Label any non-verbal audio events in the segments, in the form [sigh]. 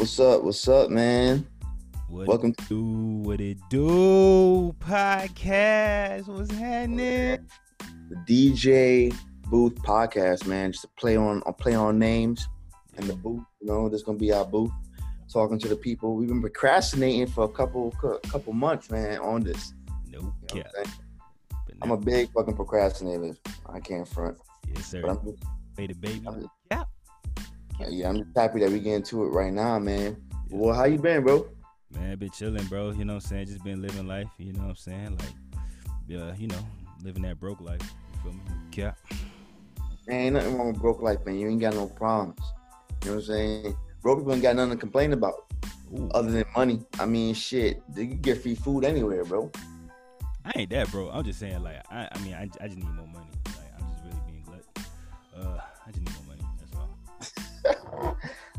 What's up? What's up, man? What Welcome. to what it do podcast. What's happening? The DJ Booth Podcast, man. Just to play on, I'll play on names and the booth. You know, this gonna be our booth. Talking to the people. We've been procrastinating for a couple, cou- couple months, man, on this. No You know cap. I'm, I'm a big fucking procrastinator. I can't front. yes, sir. But I'm, baby. I'm- Yeah. Uh, yeah, I'm just happy that we get into it right now, man. Well, how you been, bro? Man, been chilling, bro. You know what I'm saying? Just been living life. You know what I'm saying? Like, yeah, you know, living that broke life. You feel me? Yeah. Man, ain't nothing wrong with broke life, man. You ain't got no problems. You know what I'm saying? Broke people ain't got nothing to complain about. Ooh, other than money. I mean, shit, you get free food anywhere, bro. I ain't that, bro. I'm just saying, like, I, I mean, I, I just need more money.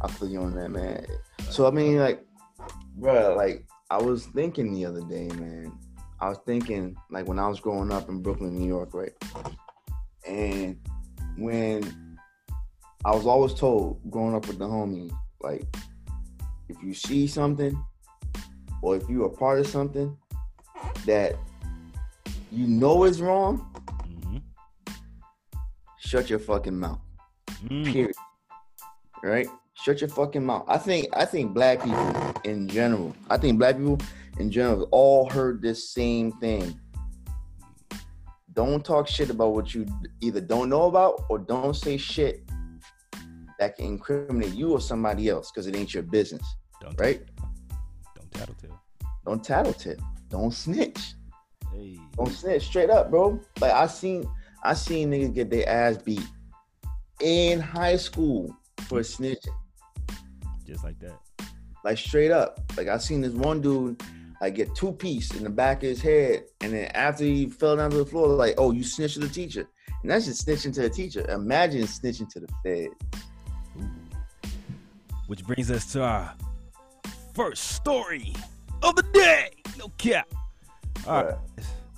I feel you on that, man. So I mean, like, bro, like I was thinking the other day, man. I was thinking, like, when I was growing up in Brooklyn, New York, right? And when I was always told, growing up with the homies, like, if you see something or if you are part of something that you know is wrong, Mm-hmm. shut your fucking mouth. Mm. period. Right? Shut your fucking mouth. I think I think black people in general, I think black people in general all heard this same thing. Don't talk shit about what you either don't know about or don't say shit that can incriminate you or somebody else because it ain't your business. Don't Right? Don't tattletale. Don't tattletale. Don't snitch. Hey. Don't snitch straight up, bro. Like I seen I seen niggas get their ass beat in high school for snitching. Just like that. like straight up. Like I seen this one dude like get two piece in the back of his head, and then after he fell down to the floor, like, oh, you snitched to the teacher, and that's just snitching to the teacher. Imagine snitching to the Fed. Ooh. Which brings us to our first story of the day. No cap. All right,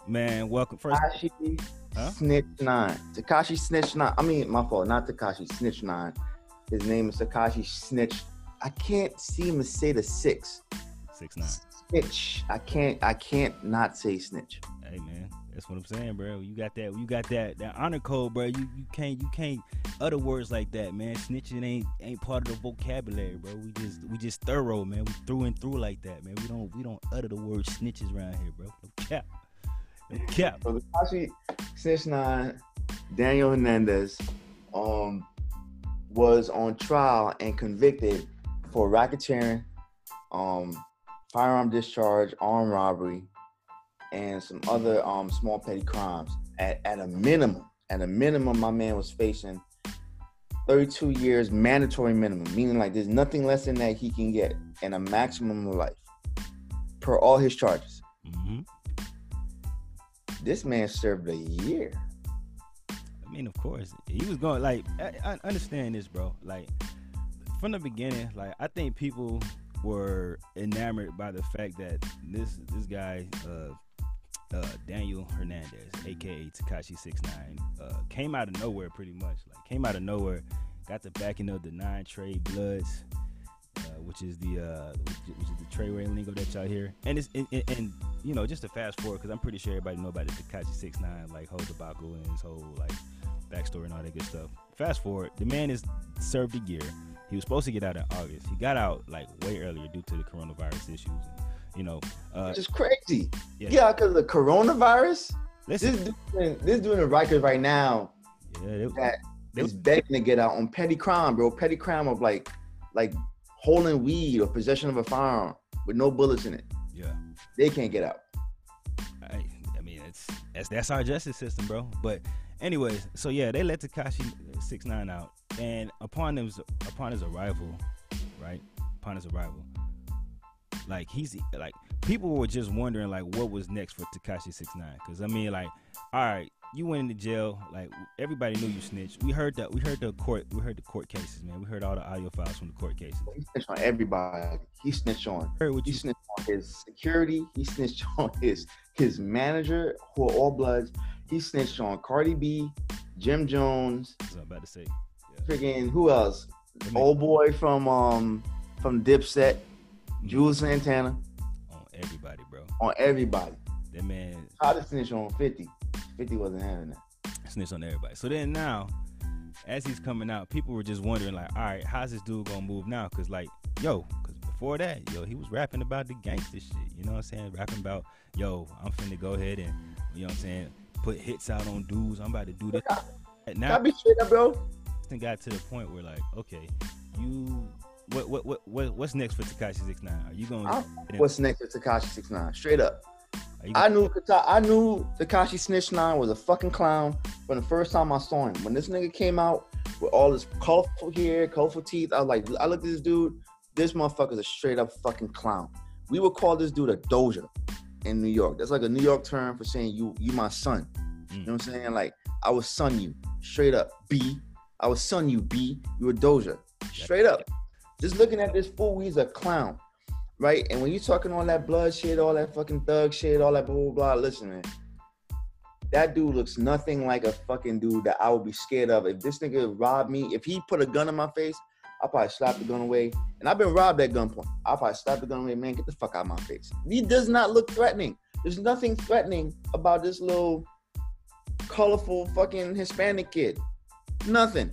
man. Welcome. First, Tekashi Huh? Snitch Nine. Tekashi Snitch Nine. I mean, my fault. Not Tekashi Snitch Nine. His name is Tekashi Snitch. I can't seem to say the six. six nine. Snitch. I can't. I can't not say snitch. Hey man, that's what I'm saying, bro. You got that. You got that. That honor code, bro. You you can't you can't utter words like that, man. Snitching ain't ain't part of the vocabulary, bro. We just we just thorough, man. We through and through like that, man. We don't we don't utter the word snitches around here, bro. No cap. No cap. So Tekashi Snitch Nine, Daniel Hernandez, um, was on trial and convicted for racketeering, um, firearm discharge, armed robbery, and some other um small petty crimes. At at a minimum, at a minimum, my man was facing 32 years mandatory minimum, meaning like there's nothing less than that he can get, and a maximum of life per all his charges. hmm This man served a year. I mean, of course, he was going like I, I understand this, bro. Like from the beginning, like I think people were enamored by the fact that this this guy, uh, uh, Daniel Hernandez, aka Tekashi Six Nine, uh, came out of nowhere, pretty much. Like came out of nowhere, got the backing of the Nine Trey Bloods. Uh, which is the uh, which, is the trade lingo that y'all hear, and it's and, and, and you know just to fast forward because I'm pretty sure everybody know about the Tekashi Six Nine like whole debacle and his whole like backstory and all that good stuff. Fast forward, the man is served a year. He was supposed to get out in August. He got out like way earlier due to the coronavirus issues. And, you know, uh, Which is crazy. yeah. Yeah, because of the coronavirus. listen, This dude, this dude in Rikers right now yeah, they- that they- is begging to get out on petty crime, bro. Petty crime of like, like holding weed or possession of a firearm with no bullets in it. yeah. They can't get out. I, I mean, it's that's that's our justice system, bro. But anyways, so yeah, they let Tekashi six nine out, and upon his upon his arrival, right? Upon his arrival, like he's like people were just wondering like what was next for Tekashi six nine, because I mean like, all right, you went into jail, like everybody knew you snitched. We heard that we heard the court we heard the court cases, man. We heard all the audio files from the court cases. He snitched on everybody. He snitched on. Heard what He you snitched on his security. He snitched [laughs] on his his manager, who are all bloods. He snitched on Cardi B, Jim Jones, I was about to say. Freaking who else? Old boy from um from Dipset, Juelz Santana, on everybody, bro. on everybody. That man Tried to snitch on 50. 50 wasn't having that. snitched on everybody. So then now, as he's coming out, people were just wondering like, all right, how's this dude gonna move now? Cause like, yo, cause before that, yo, he was rapping about the gangster shit. You know what I'm saying? Rapping about, yo, I'm finna go ahead and, you know what I'm saying, put hits out on dudes. I'm about to do this. [laughs] Now, I be straight up, bro. Got to the point where like, okay, you, what, what, what, what what's next for Tekashi Six Nine? Are you gonna? What's next for Tekashi 69? Straight up. I knew I knew Tekashi Snitch Nine was a fucking clown from the first time I saw him. When this nigga came out with all this colorful hair, colorful teeth, I was like, I looked at this dude. This motherfucker's a straight up fucking clown. We would call this dude a doja in New York. That's like a New York term for saying you you my son. You mm. know what I'm saying? Like I was son you straight up B. I was son you B. You were doja straight up. Just looking at this fool, he's a clown, right? And when you talking all that blood shit, all that fucking thug shit, all that blah blah blah, listen, man. That dude looks nothing like a fucking dude that I would be scared of. If this nigga robbed me, if he put a gun in my face, I'll probably slap the gun away. And I've been robbed at gunpoint. I'll probably slap the gun away, man. Get the fuck out of my face. He does not look threatening. There's nothing threatening about this little colorful fucking Hispanic kid. Nothing,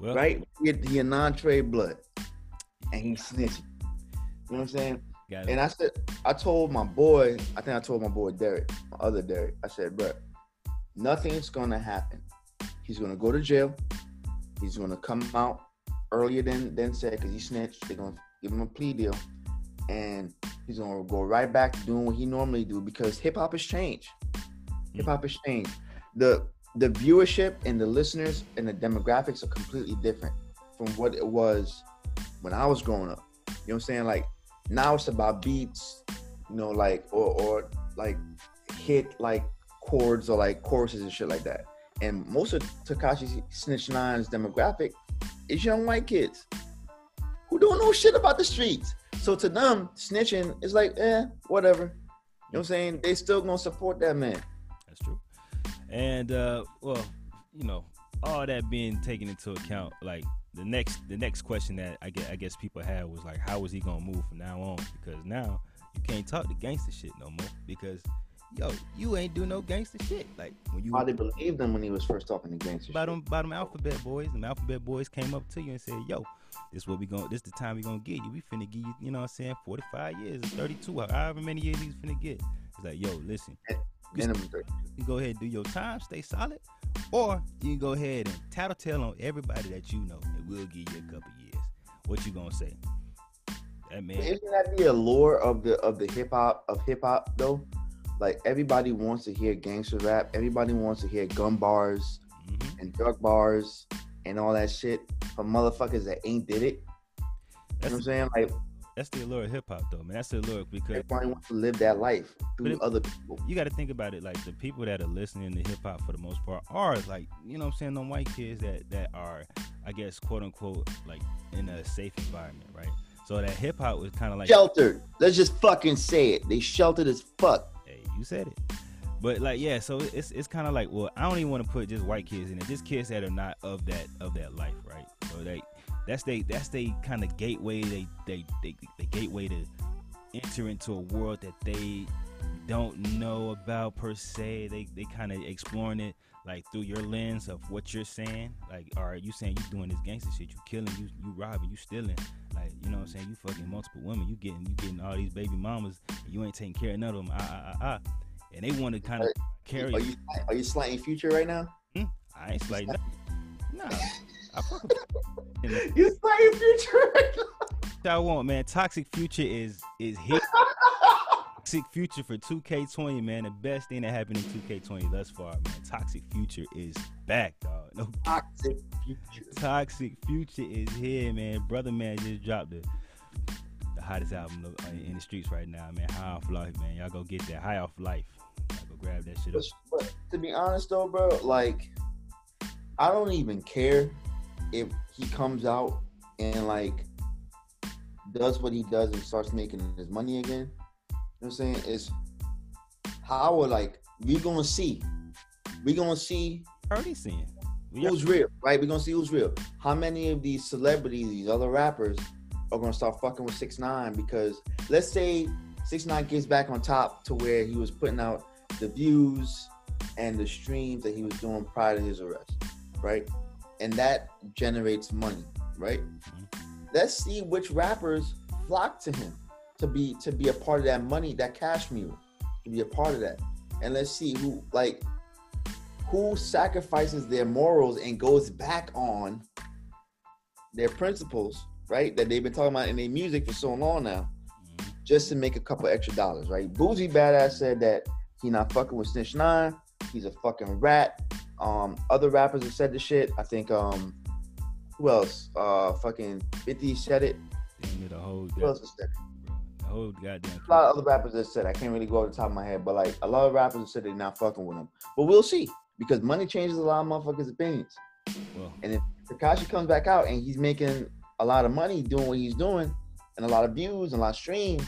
well, right? He, he a Nine Trey blood, and he's snitching. You know what I'm saying? Got it. And I said, I told my boy, I think I told my boy Derek, my other Derek, I said, bro, nothing's gonna happen. He's gonna go to jail. He's gonna come out earlier than than said because he snitched. They're gonna give him a plea deal, and he's gonna go right back to doing what he normally do because hip hop has changed. Hip mm. hop has changed. The the viewership and the listeners and the demographics are completely different from what it was when I was growing up. You know what I'm saying? Like now it's about beats, you know, like or or like hit like chords or like choruses and shit like that. And most of Tekashi Snitch Nine's demographic is young white kids who don't know shit about the streets. So to them, snitching is like, eh, whatever. You know what I'm saying? They still gonna support that man. That's true. And uh, well, you know, all that being taken into account, like the next the next question that I guess I guess people had was like, how is he gonna move from now on? Because now you can't talk the gangster shit no more because yo, you ain't do no gangster shit. Like when you they believed him when he was first talking to gangster. by shit. them, alphabet boys, them alphabet boys came up to you and said, yo, this what we going this the time we gonna get you. We finna give you, you know what I'm saying, 45 years, 32, however many years he's finna get. It's like, yo, listen, Minimum thirty. you go ahead and do your time, stay solid, or you can go ahead and tattletale on everybody that you know, and we'll give you a couple years. What you gonna say? That man, Isn't that the allure of the of the hip hop of hip hop though? Like everybody wants to hear gangster rap. Everybody wants to hear gun bars mhm. and drug bars and all that shit from motherfuckers that ain't did it. You know what I'm saying? Like that's the allure of hip hop, though, man. That's the allure because everybody wants to live that life through it- other people. you got to think about it like the people that are listening to hip hop for the most part are like you know what I'm saying them white kids that that are I guess quote unquote like in a safe environment right so that hip hop was kind of like Sheltered. Let's just fucking say it. They sheltered as fuck. hey you said it but like yeah so it's it's kind of like well I don't even want to put just white kids in it just kids that are not of that of that life right so they that's they that's they kind of gateway they they they the gateway to enter into a world that they don't know about per se. They they kind of exploring it like through your lens of what you're saying. Like, all right, you saying you doing this gangster shit, you killing, you you robbing, you stealing. Like, you know what I'm saying? You fucking multiple women, you getting you getting all these baby mamas, and you ain't taking care of none of them. Ah ah ah ah. And they want to kind of carry. Are you are you slighting future right now? I ain't nothing. Nah, I fuck [laughs] You slighting future right now? I want, man. Toxic Future is is hit. Toxic Future for 2K20, man. The best thing that happened in 2K20 thus far, man. Toxic Future is back, dog. No Toxic future. Toxic Future is here, man. Brother man just dropped the the hottest album uh, in the streets right now, man. High off life, man. Y'all go get that. High off life. Y'all go grab that shit up. But, but to be honest though, bro, like I don't even care if he comes out and like does what he does and starts making his money again. You know what I'm saying? It's how we're like we're gonna see. We're gonna see Already seeing. Who's real, right? We're gonna see who's real. How many of these celebrities, these other rappers, are gonna start fucking with six nine because let's say six nine gets back on top to where he was putting out the views and the streams that he was doing prior to his arrest, right? And that generates money, right? Mm-hmm. Let's see which rappers flock to him to be to be a part of that money, that cash mule, to be a part of that. And let's see who like who sacrifices their morals and goes back on their principles, right? That they've been talking about in their music for so long now, mm-hmm. just to make a couple extra dollars, right? Boosie Badass said that he not fucking with Snitch Nine. He's a fucking rat. Um, other rappers have said the shit. I think um, who else? Uh, fucking Fifty said it. Damn, the whole, Who else said it? the whole goddamn. A lot of other rappers have said. it. I can't really go off the top of my head, but like a lot of rappers have said they're not fucking with him. But we'll see because money changes a lot of motherfuckers' opinions. Well, And if Tekashi comes back out and he's making a lot of money doing what he's doing, and a lot of views and a lot of streams,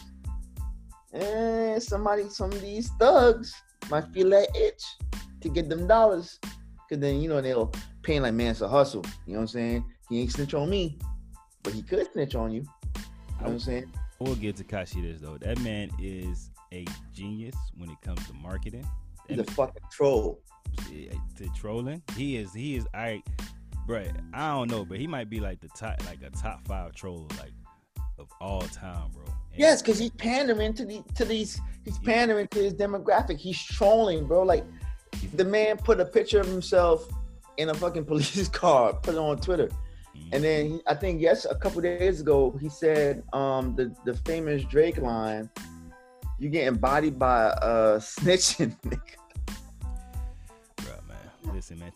and somebody, some of these thugs might feel that itch to get them dollars. Cause then you know they'll him like man, it's a hustle. You know what I'm saying? He ain't snitch on me, but he could snitch on you. You know what I'm saying? I will give Tekashi this though. That man is a genius when it comes to marketing. He's a fucking troll. to trolling. He is he is I bruh, I don't know, but he might be like the top like a top five troll like of all time, bro. And Yes, because he's pandering to the to these. He's pandering to his demographic. He's trolling, bro. Like the man put a picture of himself in a fucking [laughs] police car, put it on Twitter, and then he, I think yes, a couple days ago he said um the the famous Drake line, "You getting bodied by a snitching [laughs] nigga." Bruh, man. Listen, man.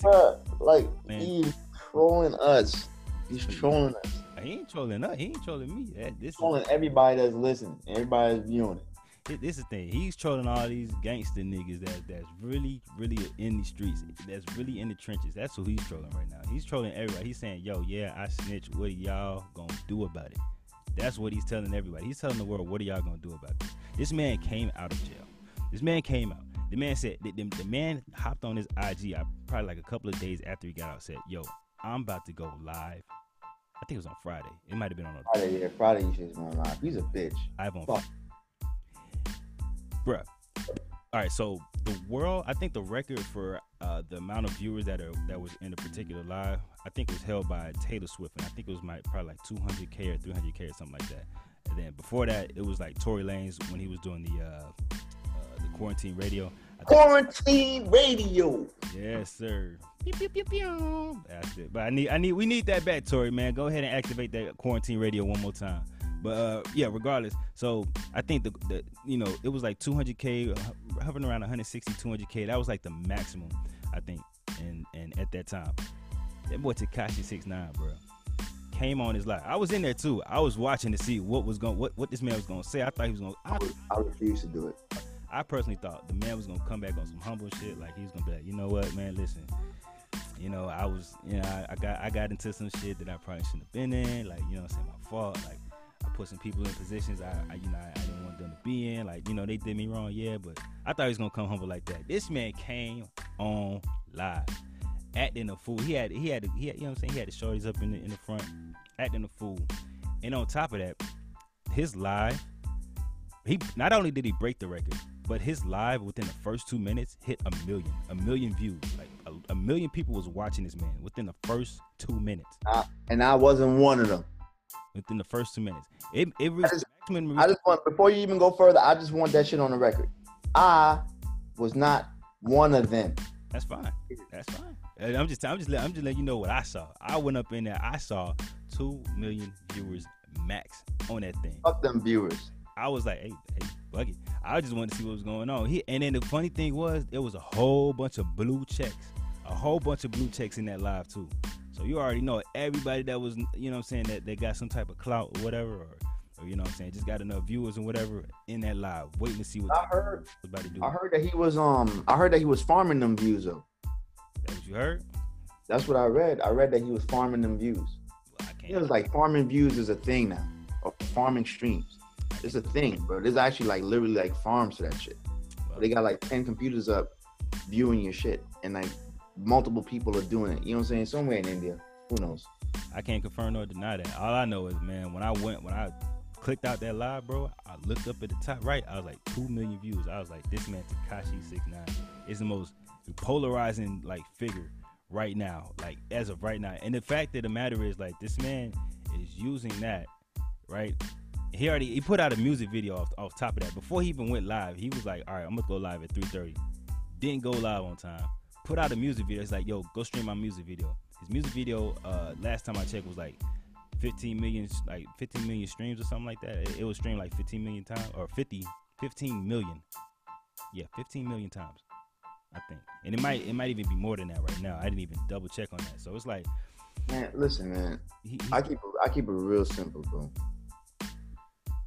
Like Man. he's trolling us. He's trolling us. he ain't trolling us. He ain't trolling me. This, is, Trolling everybody that's listening. Everybody that's viewing it. This, this is the thing. He's trolling all these gangster niggas that that's really, really in the streets. That's really in the trenches. That's who he's trolling right now. He's trolling everybody. He's saying, "Yo, yeah, I snitch. What are y'all gonna do about it?" That's what he's telling everybody. He's telling the world, "What are y'all gonna do about this?" This man came out of jail. This man came out. The man said, the, the, the man hopped on his IG uh, probably like a couple of days after he got out. Said, "Yo, I'm about to go live." I think it was on Friday. It might have been on a Friday, yeah, Friday, you shit's going live. He's a bitch. I've on. Fuck. Bruh. All right, so the world, I think the record for uh, the amount of viewers that are that was in a particular live, I think was held by Taylor Swift, and I think it was my, probably like 200k or 300k or something like that. And then before that, it was like Tory Lanez when he was doing the uh, uh, the quarantine radio. Quarantine radio. Yes, sir. Pew, pew, pew, pew. That's it. But I need, I need, we need that back, Tory man. Go ahead and activate that quarantine radio one more time. But uh, yeah, regardless. So I think the, the you know it was like 200k, uh, hovering around 160, 200k. That was like the maximum, I think, and and at that time, that boy Tekashi 69, bro, came on his live. I was in there too. I was watching to see what was going, what what this man was gonna say. I thought he was gonna. I, I refuse to do it. I personally thought the man was gonna come back on some humble shit. Like he was gonna be like, you know what, man, listen. You know, I was, you know, I, I got, I got into some shit that I probably shouldn't have been in. Like, you know, what I'm saying my fault. Like, I put some people in positions I, I you know, I, I didn't want them to be in. Like, you know, they did me wrong, yeah. But I thought he was gonna come humble like that. This man came on live, acting a fool. He had, he had, he had, you know, what I'm saying he had the shorties up in the in the front, acting a fool. And on top of that, his live, he not only did he break the record, but his live within the first two minutes hit a million, a million views. Like a, a million people was watching this man within the first two minutes. And I wasn't one of them. Within the first two minutes, it it reached just- maximum. I just want before you even go further, I just want that shit on the record. I was not one of them. that's fine. That's fine. I'm just I'm just I'm just letting you know what I saw. I went up in there. I saw two million viewers max on that thing. Fuck them viewers. I was like, hey, hey, it. I just wanted to see what was going on. He, and then the funny thing was, there was a whole bunch of blue checks, a whole bunch of blue checks in that live too. So you already know everybody that was, you know, what I'm saying that they got some type of clout or whatever, or, or you know, what I'm saying just got enough viewers and whatever in that live, waiting to see what I heard about to do. I heard that he was um I heard that he was farming them views though. That what you heard? That's what I read. I read that he was farming them views. Well, I can't. It was like farming views is a thing now. Or farming streams. It's a thing, bro. There's actually like literally like farms to that shit. well, They got like 10 computers up viewing your shit. And like multiple people are doing it. You know what I'm saying? Somewhere in India. Who knows? I can't confirm nor deny that. All I know is, man, when I went, when I clicked out that live, bro, I looked up at the top right. I was like, two million views. I was like, this man Tekashi Six Nine is the most polarizing like figure right now, like as of right now. And the fact of the matter is, like, this man is using that, right? He already he put out a music video off, off top of that. Before he even went live, he was like, all right, I'm gonna go live at 3:30. Didn't go live on time. Put out a music video. It's like, yo, go stream my music video. His music video, uh, last time I checked, was like 15 million, like 15 million streams or something like that. It, it was streamed like 15 million times, or 50, 15 million. Yeah, 15 million times. I think, and it might it might even be more than that right now. I didn't even double check on that. So it's like, man, listen, man, he, I keep I keep it real simple, bro.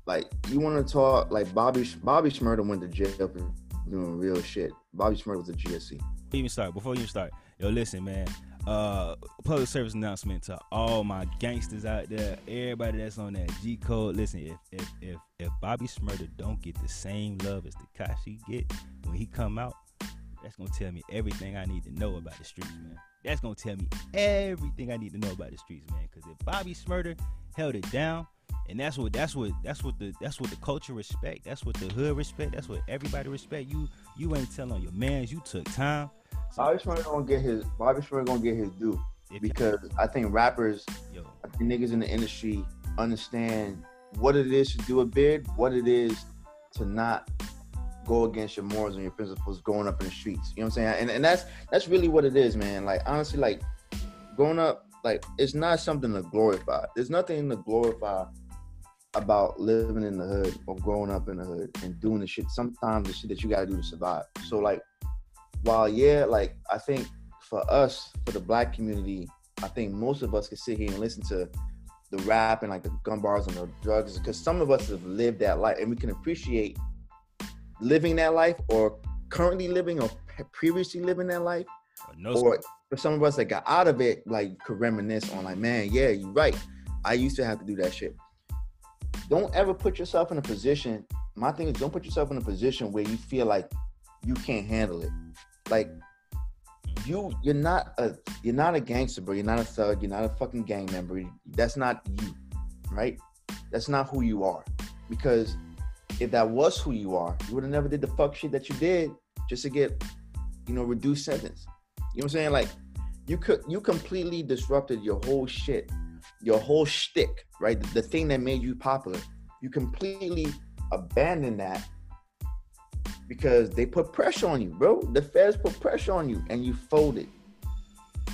Like you want to talk like Bobby Bobby Shmurda went to jail for doing real shit. Bobby Shmurda was a GSC. Even start before you start, yo, listen, man. Uh, public service announcement to all my gangsters out there, everybody that's on that G code. Listen, if if if, if Bobby Shmurda don't get the same love as Tekashi get when he come out, that's gonna tell me everything I need to know about the streets, man. That's gonna tell me everything I need to know about the streets, man. Because if Bobby Shmurda held it down, and that's what that's what that's what the that's what the culture respect. That's what the hood respect. That's what everybody respect. You you ain't telling your mans. You took time. Bobby Shmurda gonna get his Bobby Shmurda gonna get his due because I think rappers, yo, I think niggas in the industry understand what it is to do a bid, what it is to not go against your morals and your principles growing up in the streets. You know what I'm saying? And and that's that's really what it is, man. Like honestly, like growing up, like it's not something to glorify. There's nothing to glorify about living in the hood or growing up in the hood and doing the shit. Sometimes the shit that you gotta do to survive. So like, while yeah, like I think for us, for the black community, I think most of us can sit here and listen to the rap and like the gun bars and the drugs because some of us have lived that life and we can appreciate living that life or currently living or previously living that life. Uh, no or for some of us that got out of it, like could reminisce on like, man, yeah, you're right. I used to have to do that shit. Don't ever put yourself in a position. My thing is don't put yourself in a position where you feel like you can't handle it. Like you you're not a you're not a gangster, bro. You're not a thug, you're not a fucking gang member. That's not you, right? That's not who you are. Because if that was who you are, you would have never did the fuck shit that you did just to get, you know, reduced sentence. You know what I'm saying? Like, you could you completely disrupted your whole shit, your whole shtick, right? The, the thing that made you popular. You completely abandoned that because they put pressure on you, bro. The feds put pressure on you, and you folded.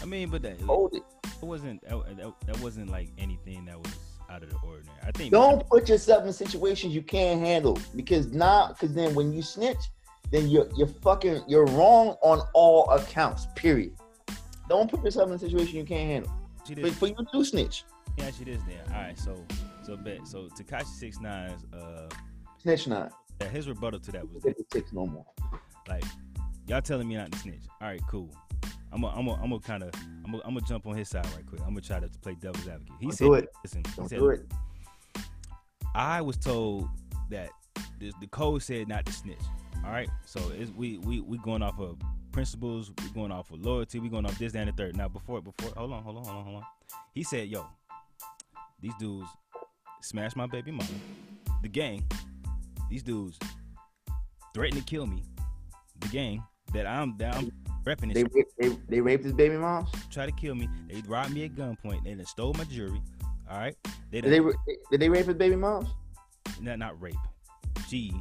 I mean, but that folded. It wasn't that, that wasn't like anything that was out of the ordinary. I think don't put yourself in situations you can't handle because now, because then when you snitch, then you're you're fucking you're wrong on all accounts. Period. Don't put yourself in a situation you can't handle. But for you to snitch. Yeah, she is there. All right, so so bet so Tekashi Six Nine's uh snitch nine. Yeah, his rebuttal to that was six no more. Like y'all telling me not to snitch. All right, cool. I'm gonna, I'm gonna, I'm gonna kind of, I'm gonna, I'm jump on his side right quick. I'm gonna try to play devil's advocate. He Don't said, do it. "Listen, Don't said, do it." I was told that the, the code said not to snitch. All right, so it's, we we we going off of principles. We going off of loyalty. We going off this, that, and the third. Now before before, hold on, hold on, hold on, hold on. He said, "Yo, these dudes smashed my baby mama. The gang. These dudes threatened to kill me. The gang that I'm that I'm repping they, they, they raped his baby moms. Try to kill me. They robbed me at gunpoint. They done stole my jewelry. All right. They did, they, did they rape his baby moms? No, not rape. She.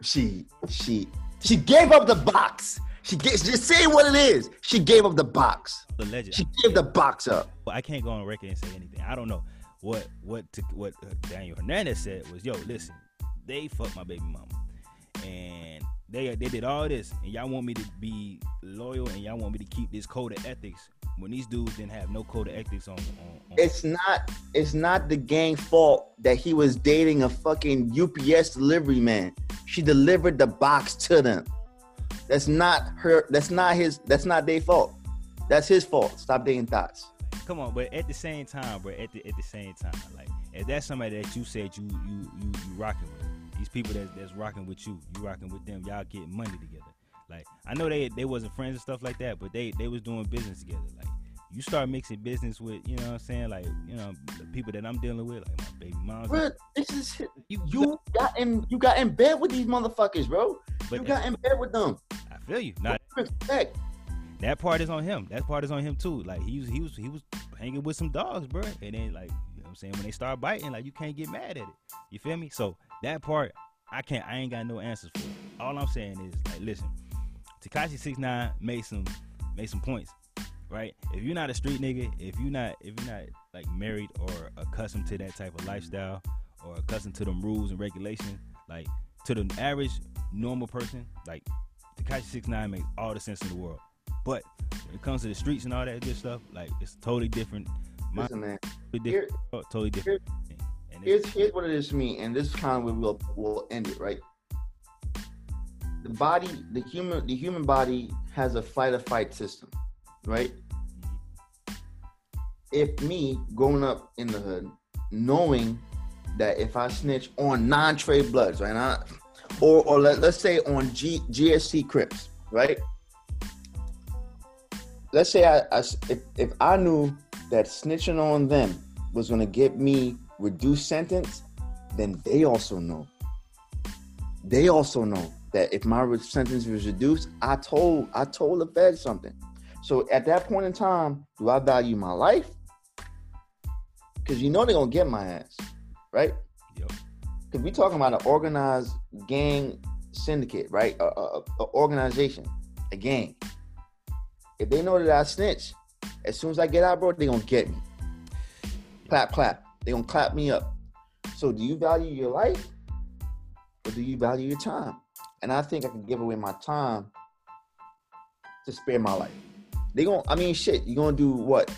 She. She. She gave up the box. She gets just say what it is. She gave up the box. The legend. She gave the box up. Well, I can't go on record and say anything. I don't know what what to, what uh, Daniel Hernandez said was, "Yo, listen, they fucked my baby mama, and they they did all this, and y'all want me to be loyal, and y'all want me to keep this code of ethics when these dudes didn't have no code of ethics on, on, on. It's not it's not the gang fault that he was dating a fucking UPS delivery man. She delivered the box to them. That's not her. That's not his. That's not their fault. That's his fault. Stop dating thoughts. Come on, but at the same time, bro. At the at the same time, like if that's somebody that you said you you you you rocking with, these people that, that's rocking with you, you rocking with them, y'all getting money together. Like I know they they wasn't friends and stuff like that, but they they was doing business together. Like you start mixing business with, you know what I'm saying, like, you know, the people that I'm dealing with, like my baby moms. Bro, this is you. You got in. You got in bed with these motherfuckers, bro. But you got in bed with them. I feel you. Not Respect. that part is on him. That part is on him too. Like he was, he was, he was hanging with some dogs, bro. And then like, you know what I'm saying, when they start biting, like you can't get mad at it. You feel me? So that part, I can't. I ain't got no answers for. All I'm saying is like, listen, Tekashi Six Nine made some made some points, right? If you're not a street nigga, if you're not if you're not like married or accustomed to that type of lifestyle or accustomed to them rules and regulations, like to the average normal person, like Tekashi Six Nine makes all the sense in the world. But when it comes to the streets and all that good stuff, like it's totally different. My, Listen, man. totally different, totally different. thing. And Here's here's what it is to me, and this is kind of where we'll we'll end it, right? The body, the human, the human body has a fight or fight system, right? If me growing up in the hood, knowing that if I snitch on Nine Trey bloods, right, I, or or let, let's say on G, GSC Crips, right? Let's say I if if I knew that snitching on them was to get me reduced sentence, then they also know. They also know that if my sentence was reduced, I told I told the Fed something. So at that point in time, do I value my life? Because you know they're gonna get my ass, right? Yep. Because we talking about an organized gang syndicate, right? A, a, a organization, a gang. If they know that I snitch, as soon as I get out, bro, they gonna get me. Clap, clap. They gonna clap me up. So do you value your life or do you value your time? And I think I can give away my time to spare my life. They gonna, I mean, shit. You gonna do what?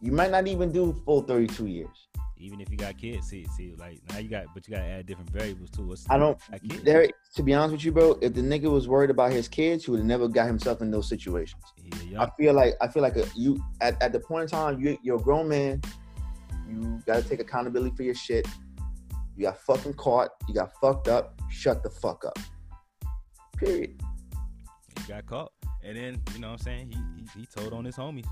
You might not even do full 32 years. even if you got kids, see, see, like now you got, but you got to add different variables too. What's I don't. There, to be honest with you, bro, if the nigga was worried about his kids, he would have never got himself in those situations. He a I feel like I feel like a, you at, at the point in time you you're a grown man. You gotta take accountability for your shit. You got fucking caught. You got fucked up. Shut the fuck up. Period. he got caught, and then you know what I'm saying he he, he told on his homies,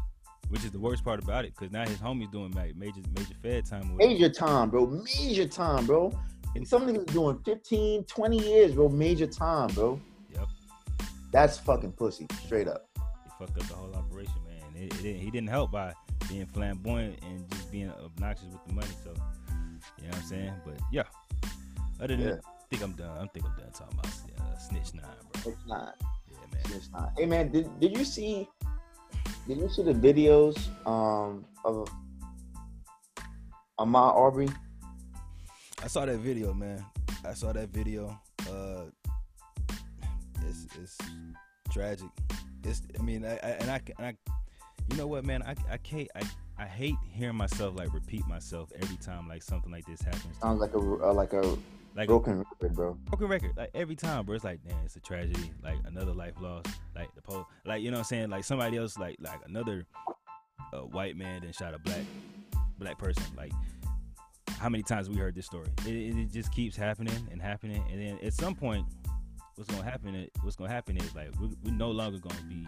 which is the worst part about it, because now his homies doing like major major fed time. Major time, bro. Major time, bro. And some niggas doing 15, 20 years, bro. Major time, bro. Yep. That's fucking pussy. Straight up. He fucked up the whole operation, man. It, it didn't, he didn't help by being flamboyant and just being obnoxious with the money. So, you know what I'm saying? But yeah, other than Yeah. that, I think I'm done. I think I'm done talking about uh, snitch nine, bro. It's not. Yeah, man. It's not. Hey man, did, did you see did you see the videos um of Ahmad Aubrey? I saw that video, man. I saw that video. Uh, it's it's tragic. It's I mean, I, I and I and I, you know what, man? I I can't. I I hate hearing myself like repeat myself every time like something like this happens. Sounds like a uh, like a Like broken record, bro. broken record. Like every time, bro. It's like, damn, it's a tragedy. Like another life lost. Like the po like you know what I'm saying. Like somebody else, like like another uh, white man then shot a black black person. Like how many times we heard this story? It, it, it just keeps happening and happening, and then at some point, what's gonna happen? Is, what's gonna happen is like we we're no longer gonna be,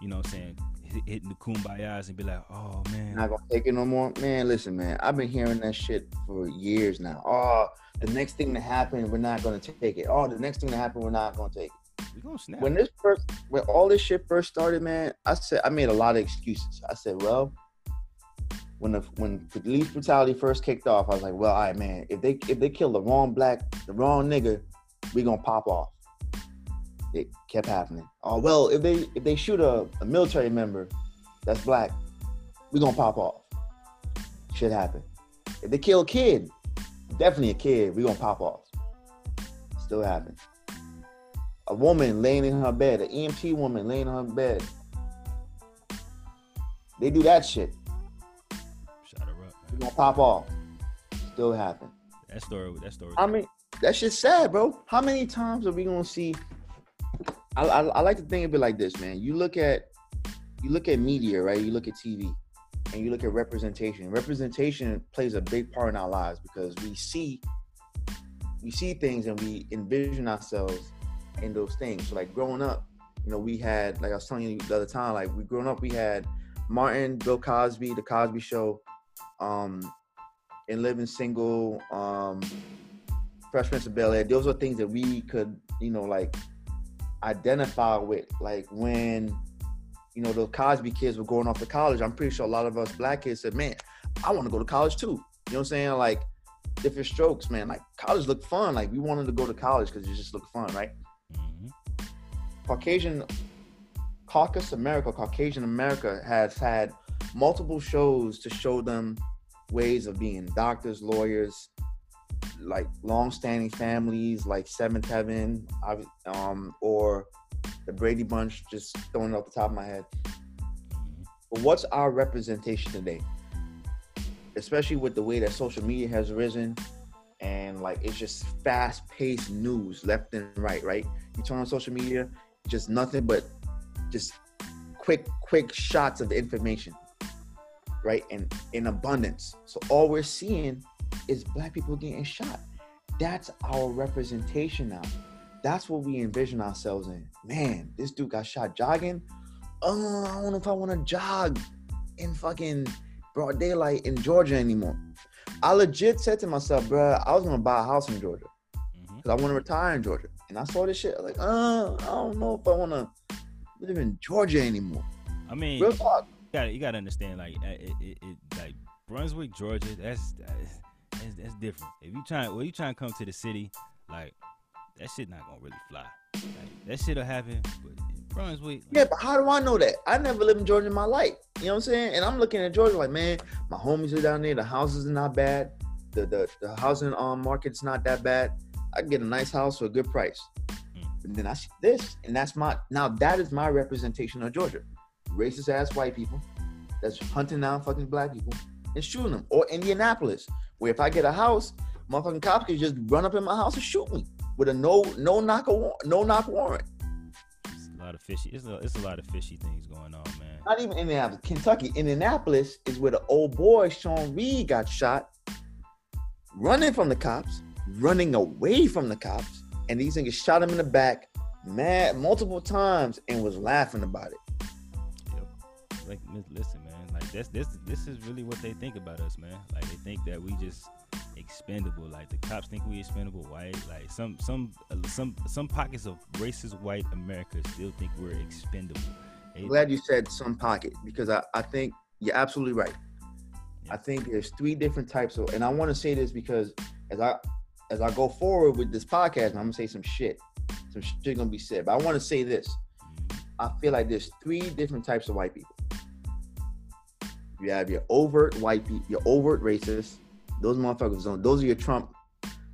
you know, what I'm saying hit- hitting the kumbayas and be like, oh man, Not gonna take it no more. Man, listen, man. I've been hearing that shit for years now. Oh, the next thing to happen, we're not gonna take it. Oh, the next thing to happen, we're not gonna take it. we gonna snap. When this first when all this shit first started, man, I said I made a lot of excuses. I said, well, when the when police brutality first kicked off, I was like, well, all right, man, if they if they kill the wrong black, the wrong nigga, we gonna pop off. It kept happening. Oh well, if they if they shoot a, a military member that's black, we're gonna pop off. Shit happen. If they kill a kid, definitely a kid, we're gonna pop off. Still happen. A woman laying in her bed, an EMT woman laying in her bed. They do that shit. Shot her up. We Man. gonna pop off. Still happen. That story. That story. I mean, that shit's sad, bro. How many times are we gonna see? I, I, I like to think of it like this, man. You look at you look at media, right? You look at TV, and you look at representation. Representation plays a big part in our lives because we see we see things and we envision ourselves in those things. So like growing up, you know, we had like I was telling you the other time, like we growing up, we had Martin, Bill Cosby, The Cosby Show, um, and Living Single, um, Fresh Prince of Bel Air. Those are things that we could, you know, like identify with. Like when, you know, the Cosby kids were going off to college. I'm pretty sure a lot of us black kids said, "Man, I want to go to college too." You know what I'm saying? Like different strokes, man. Like college looked fun. Like we wanted to go to college because it just looked fun, right? Mm-hmm. Caucasian, Caucus America, Caucasian America has had multiple shows to show them ways of being doctors, lawyers, like long-standing families, like Seventh Heaven, um, or the Brady Bunch. Just throwing it off the top of my head. But what's our representation today? especially with the way that social media has risen and like it's just fast-paced news left and right right you turn on social media just nothing but just quick quick shots of information right and in abundance so all we're seeing is black people getting shot that's our representation now that's what we envision ourselves in man this dude got shot jogging oh i don't know if i want to jog in fucking broad daylight in Georgia anymore. I legit said to myself, bro, I was gonna buy a house in Georgia because mm-hmm. I want to retire in Georgia. And I saw this shit, like, uh, I don't know if I want to live in Georgia anymore. I mean, real talk. You gotta, you gotta understand, like, it, it, it, like Brunswick, Georgia. That's, that's that's different. If you try, well, you trying to come to the city, like, that shit not gonna really fly. Like, that shit'll happen, but Brunswick. Yeah, but how do I know that? I never lived in Georgia in my life. You know what I'm saying? And I'm looking at Georgia like, man, my homies are down there. The houses are not bad. The the, the housing um, market's not that bad. I can get a nice house for a good price. And then I see this, and that's my now that is my representation of Georgia. Racist ass white people that's hunting down fucking black people and shooting them. Or Indianapolis, where if I get a house, motherfucking cops can just run up in my house and shoot me with a no no knock no knock warrant It's a lot of fishy. It's a, it's a lot of fishy things going on, man. Not even Indianapolis, Kentucky. Indianapolis is where the old boy Sean Reed got shot, running from the cops, running away from the cops, and these niggas shot him in the back, mad multiple times, and was laughing about it. Yep. Like, listen, Like this, this, this is really what they think about us, man. Like they think that we just expendable. Like the cops think we expendable white. Like some some some some pockets of racist white America still think we're expendable. I'm glad you said some pocket because I, I think you're absolutely right. Yeah. I think there's three different types of and I want to say this because as I as I go forward with this podcast, I'm gonna say some shit. Some shit gonna be said. But I want to say this. Mm-hmm. I feel like there's three different types of white people. You have your overt white people, your overt racist, those motherfuckers don't. Those are your Trump,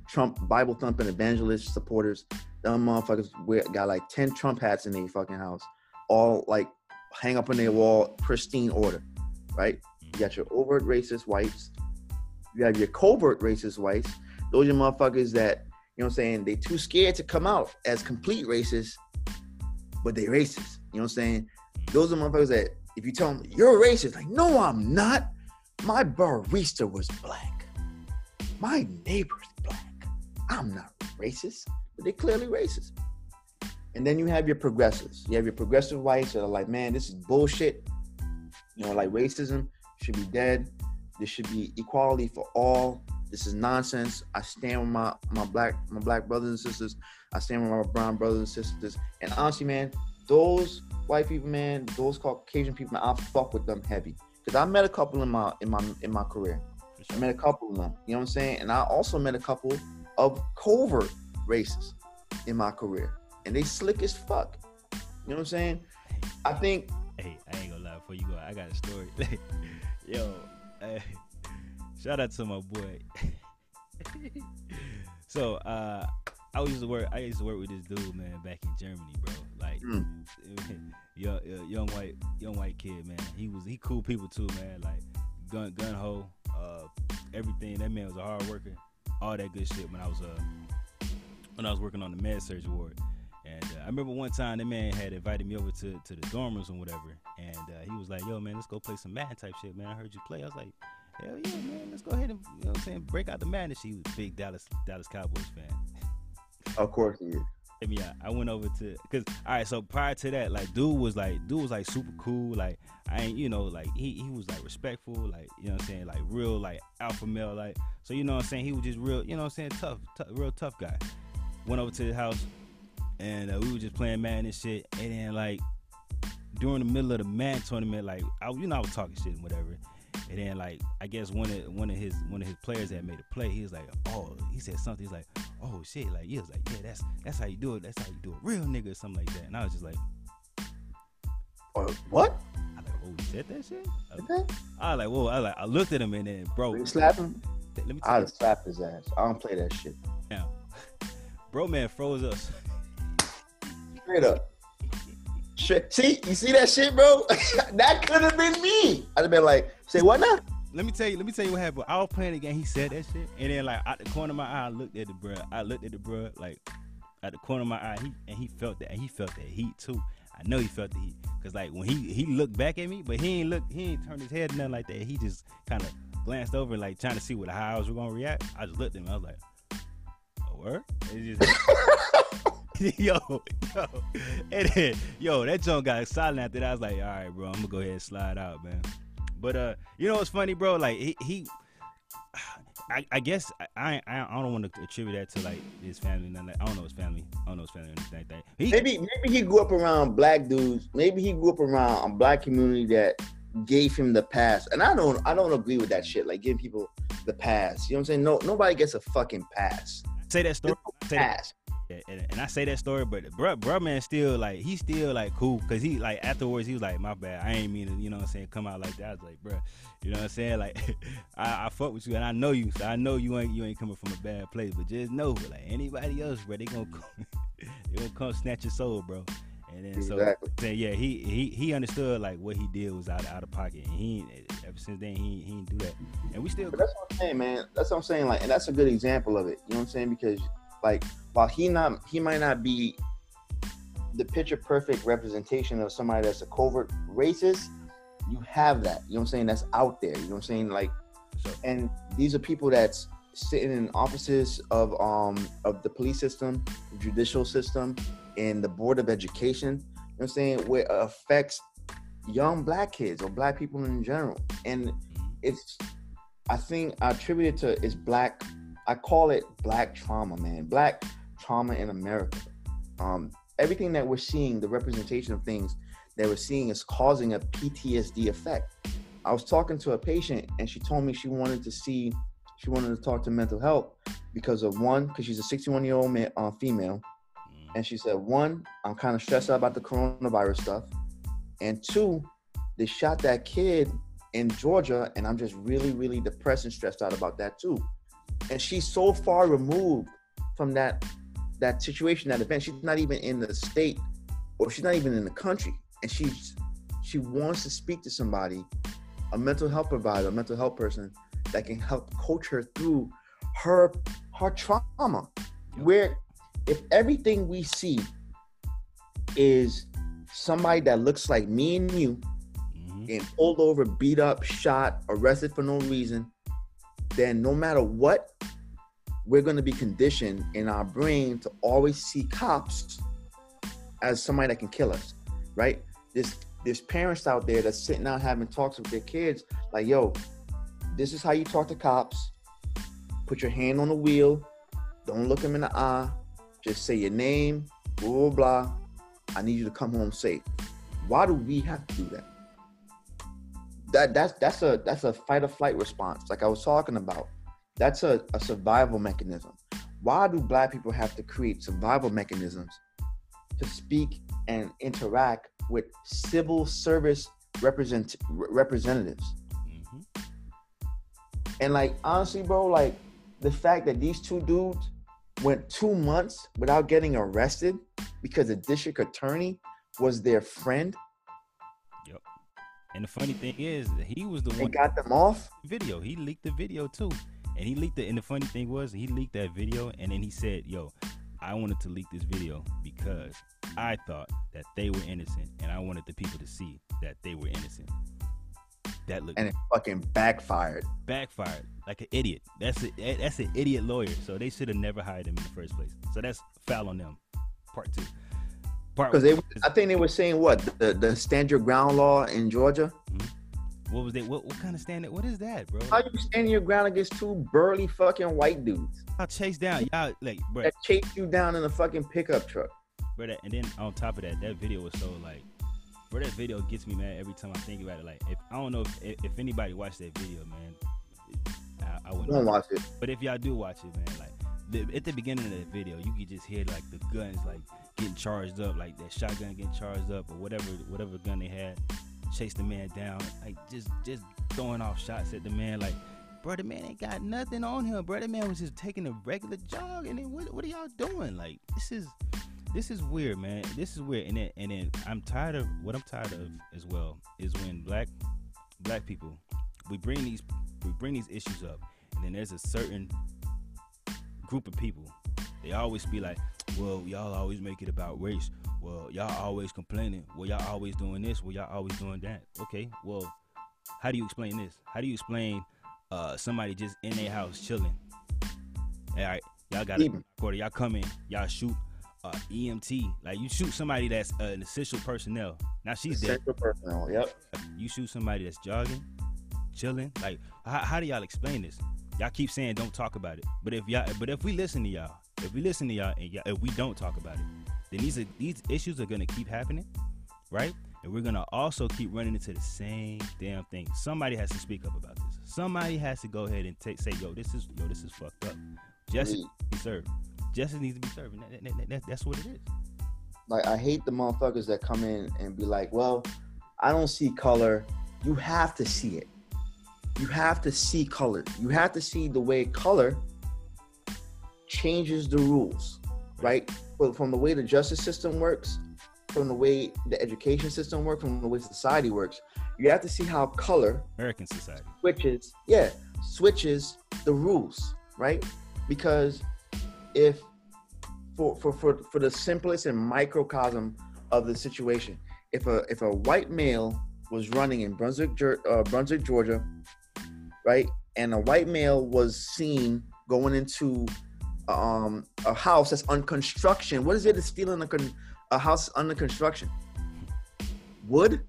Trump Bible thumping evangelist supporters. Them motherfuckers wear, got like ten Trump hats in their fucking house, all like hang up on their wall, pristine order, right? You got your overt racist whites. You have your covert racist whites. Those are motherfuckers that you know what I'm saying. They too scared to come out as complete racists, but they racist. You know what I'm saying? Those are motherfuckers that if you tell them you're racist, like no, I'm not. My barista was black my neighbor's black. I'm not racist, but they're clearly racist. And then you have your progressives. You have your progressive whites that are like, man, this is bullshit. You know, like racism should be dead. There should be equality for all. This is nonsense. I stand with my my black my black brothers and sisters. I stand with my brown brothers and sisters. And honestly, man, those white people, man, those Caucasian people, man, I fuck with them heavy. Cause I met a couple in my in my in my career. I met a couple of them. You know what I'm saying? And I also met a couple of covert racists in my career, and they slick as fuck. You know what I'm saying? I think. Hey, I ain't gonna lie. Before you go, I got a story. [laughs] Yo, hey, shout out to my boy. [laughs] so, uh, I used to work. I used to work with this dude, man, back in Germany, bro. Like, [laughs] mm. young, young white, young white kid, man. He was he cool people too, man. Like, gun gun ho, uh, everything. That man was a hard worker, all that good shit. When I was uh, when I was working on the med surg ward, and uh, I remember one time that man had invited me over to to the dorm rooms and whatever, and uh, he was like, "Yo, man, let's go play some Madden type shit, man. I heard you play." I was like. Hell yeah, man! Let's go ahead and you know what I'm saying break out the madness. He was a big Dallas Dallas Cowboys fan. Of course he is. Yeah, I went over to because all right. So prior to that, like dude was like dude was like super cool. Like I ain't you know like he he was like respectful. Like you know what I'm saying like real like alpha male. Like so you know what I'm saying he was just real you know what I'm saying tough, tough real tough guy. Went over to his house and uh, we were just playing man and shit. And then like during the middle of the man tournament, like I you know I was talking shit and whatever. And then like I guess one of one of his one of his players that made a play, he was like, oh, he said something. He's like, oh shit, like he was like, yeah, that's that's how you do it. That's how you do it, real nigga, or something like that. And I was just like, uh, what? I like, oh, he said that shit. Okay. I like, whoa. I like, I looked at him and then, bro, you slap him. Let me. I'd slap his ass. I don't play that shit. Now, bro, man, froze us. Straight up. See, you see that shit, bro? [laughs] that could have been me. I'd have been like, say what now? Let me tell you. Let me tell you what happened. I was playing the game. He said that shit, and then like out the corner of my eye, I looked at the bro. I looked at the bro like at the corner of my eye. He and he felt that. And he felt that heat too. I know he felt the heat because like when he he looked back at me, but he ain't look. He ain't turned his head nothing like that. He just kind of glanced over like trying to see what how I was gonna react. I just looked at him. I was like, "A word?" Just, [laughs] yo, yo, and then, yo, that joint got silent after that. I was like, all right, bro, I'm gonna go ahead and slide out, man. But uh, you know what's funny, bro? Like he, he I, I, guess I, I I don't want to attribute that to like his family. Nothing like, I don't know his family. I don't know his family or anything like that. He, maybe maybe he grew up around black dudes. Maybe he grew up around a black community that gave him the pass. And I don't I don't agree with that shit. Like giving people the pass. You know what I'm saying? No nobody gets a fucking pass. Say that story. Say pass. That and, and, I say that story, but bro, bro, man, still like he still like cool because he like afterwards he was like, my bad, I ain't mean to, you know what I'm saying, come out like that. I was like, bro, you know what I'm saying, like [laughs] I, I fuck with you and I know you, so I know you ain't you ain't coming from a bad place, but just know, like anybody else, bro, they gonna [laughs] come, they gonna come snatch your soul, bro. And then exactly. so, yeah, he he he understood like what he did was out out of pocket, and he ever since then he he didn't do that, and we still. But that's what I'm saying, man. That's what I'm saying, like, and that's a good example of it. You know what I'm saying? Because like while he not he might not be the picture perfect representation of somebody that's a covert racist, you have that. You know what I'm saying? That's out there. You know what I'm saying? Like, and these are people that's sitting in offices of um of the police system, the judicial system, and the board of education. You know what I'm saying? Where it affects young black kids or black people in general. And it's I think I attribute it to it's black I call it black trauma, man. Black trauma in America. Um, everything that we're seeing, the representation of things that we're seeing is causing a PTSD effect. I was talking to a patient and she told me she wanted to see, she wanted to talk to mental health because of one, because she's a 61 year old uh, female. And she said, one, I'm kind of stressed out about the coronavirus stuff. And two, they shot that kid in Georgia and I'm just really, really depressed and stressed out about that too and she's so far removed from that that situation, that event. She's not even in the state, or she's not even in the country, and she's she wants to speak to somebody, a mental health provider, a mental health person that can help coach her through her her trauma. Where if everything we see is somebody that looks like me and you, mm-hmm. and pulled over, beat up, shot, arrested for no reason, then no matter what, we're going to be conditioned in our brain to always see cops as somebody that can kill us, right? There's there's parents out there that's sitting out having talks with their kids, like, yo, this is how you talk to cops. Put your hand on the wheel. Don't look them in the eye. Just say your name, blah, blah, blah. I need you to come home safe. Why do we have to do that? That that's that's a that's a fight or flight response like i was talking about. That's a, a survival mechanism. Why do black people have to create survival mechanisms to speak and interact with civil service represent representatives? Mm-hmm. and like honestly bro like the fact that these two dudes went two months without getting arrested because the district attorney was their friend and the funny thing is, he was the they one got them off video. He leaked the video too, and he leaked it. And the funny thing was, he leaked that video, and then he said, "Yo, I wanted to leak this video because I thought that they were innocent, and I wanted the people to see that they were innocent." That looked and it fucking backfired. Backfired like an idiot. That's a that's an idiot lawyer. So they should have never hired him in the first place. So that's foul on them. part two. Because they, I think they were saying what the the stand your ground law in Georgia. Mm-hmm. what was they? What, what kind of stand? What is that, bro? How you stand your ground against two burly fucking white dudes Y'all chase down, y'all like, bro, that chase you down in a fucking pickup truck? bro. That, and then on top of that, that video was so like, bro, that video gets me mad every time I think about it. Like, if I don't know if if, if anybody watched that video, man, I, I wouldn't. Don't watch it. But if y'all do watch it, man, like the, at the beginning of the video, you could just hear like the guns like getting charged up, like that shotgun getting charged up or whatever whatever gun they had, chase the man down, like just just throwing off shots at the man, like. Bro, the man ain't got nothing on him, bro. The man was just taking a regular jog, and then what, what are y'all doing? Like, this is, this is weird, man. This is weird, and then, and then I'm tired of what I'm tired of as well is when black, black people, we bring these, we bring these issues up, and then there's a certain group of people. They always be like, well, y'all always make it about race. Well, y'all always complaining. Well, y'all always doing this. Well, y'all always doing that. Okay, well, how do you explain this? How do you explain uh, somebody just in their house chilling? All right, y'all got quarter. Y'all come in, y'all shoot uh, EMT. Like you shoot somebody that's uh, an essential personnel. Now she's dead. Central personnel. Yep. You shoot somebody that's jogging, chilling. Like, how, how do y'all explain this? Y'all keep saying don't talk about it, but if y'all, but if we listen to y'all, if we listen to y'all, and y'all, if we don't talk about it, then these are, these issues are gonna keep happening, right? And we're gonna also keep running into the same damn thing. Somebody has to speak up about this. Somebody has to go ahead and take, say, yo, this is, yo, this is fucked up. Justice needs to be served. Justice needs to be served. That- that- that- that's what it is. Like I hate the motherfuckers that come in and be like, "Well, I don't see color." You have to see it. You have to see color. You have to see the way color changes the rules, right? From the way the justice system works, from the way the education system works, from the way society works, you have to see how color American society. switches yeah switches the rules right because if for for for, for the simplest and microcosm of the situation if a if a white male was running in brunswick uh, brunswick georgia right and a white male was seen going into um a house that's on construction what is it to steal in a, con- a house under construction wood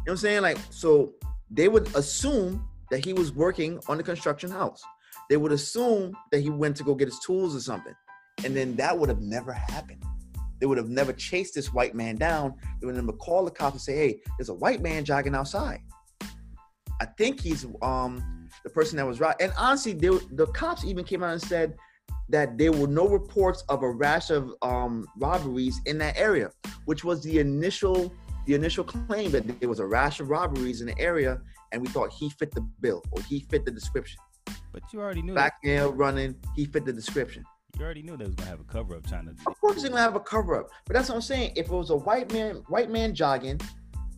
you know what I'm saying? Like, so they would assume that he was working on the construction house. They would assume that he went to go get his tools or something. And then that would have never happened. They would have never chased this white man down. They would never call the cops and say, hey, there's a white man jogging outside. I think he's um the person that was right. And honestly, they, the cops even came out and said that there were no reports of a rash of um robberies in that area, which was the initial the initial claim that there was a rash of robberies in the area, and we thought he fit the bill or he fit the description. But you already knew. Black male running, he fit the description. You already knew they was gonna have a cover up trying to. Of course, he's gonna have a cover up, but that's what I'm saying. If it was a white man, white man jogging,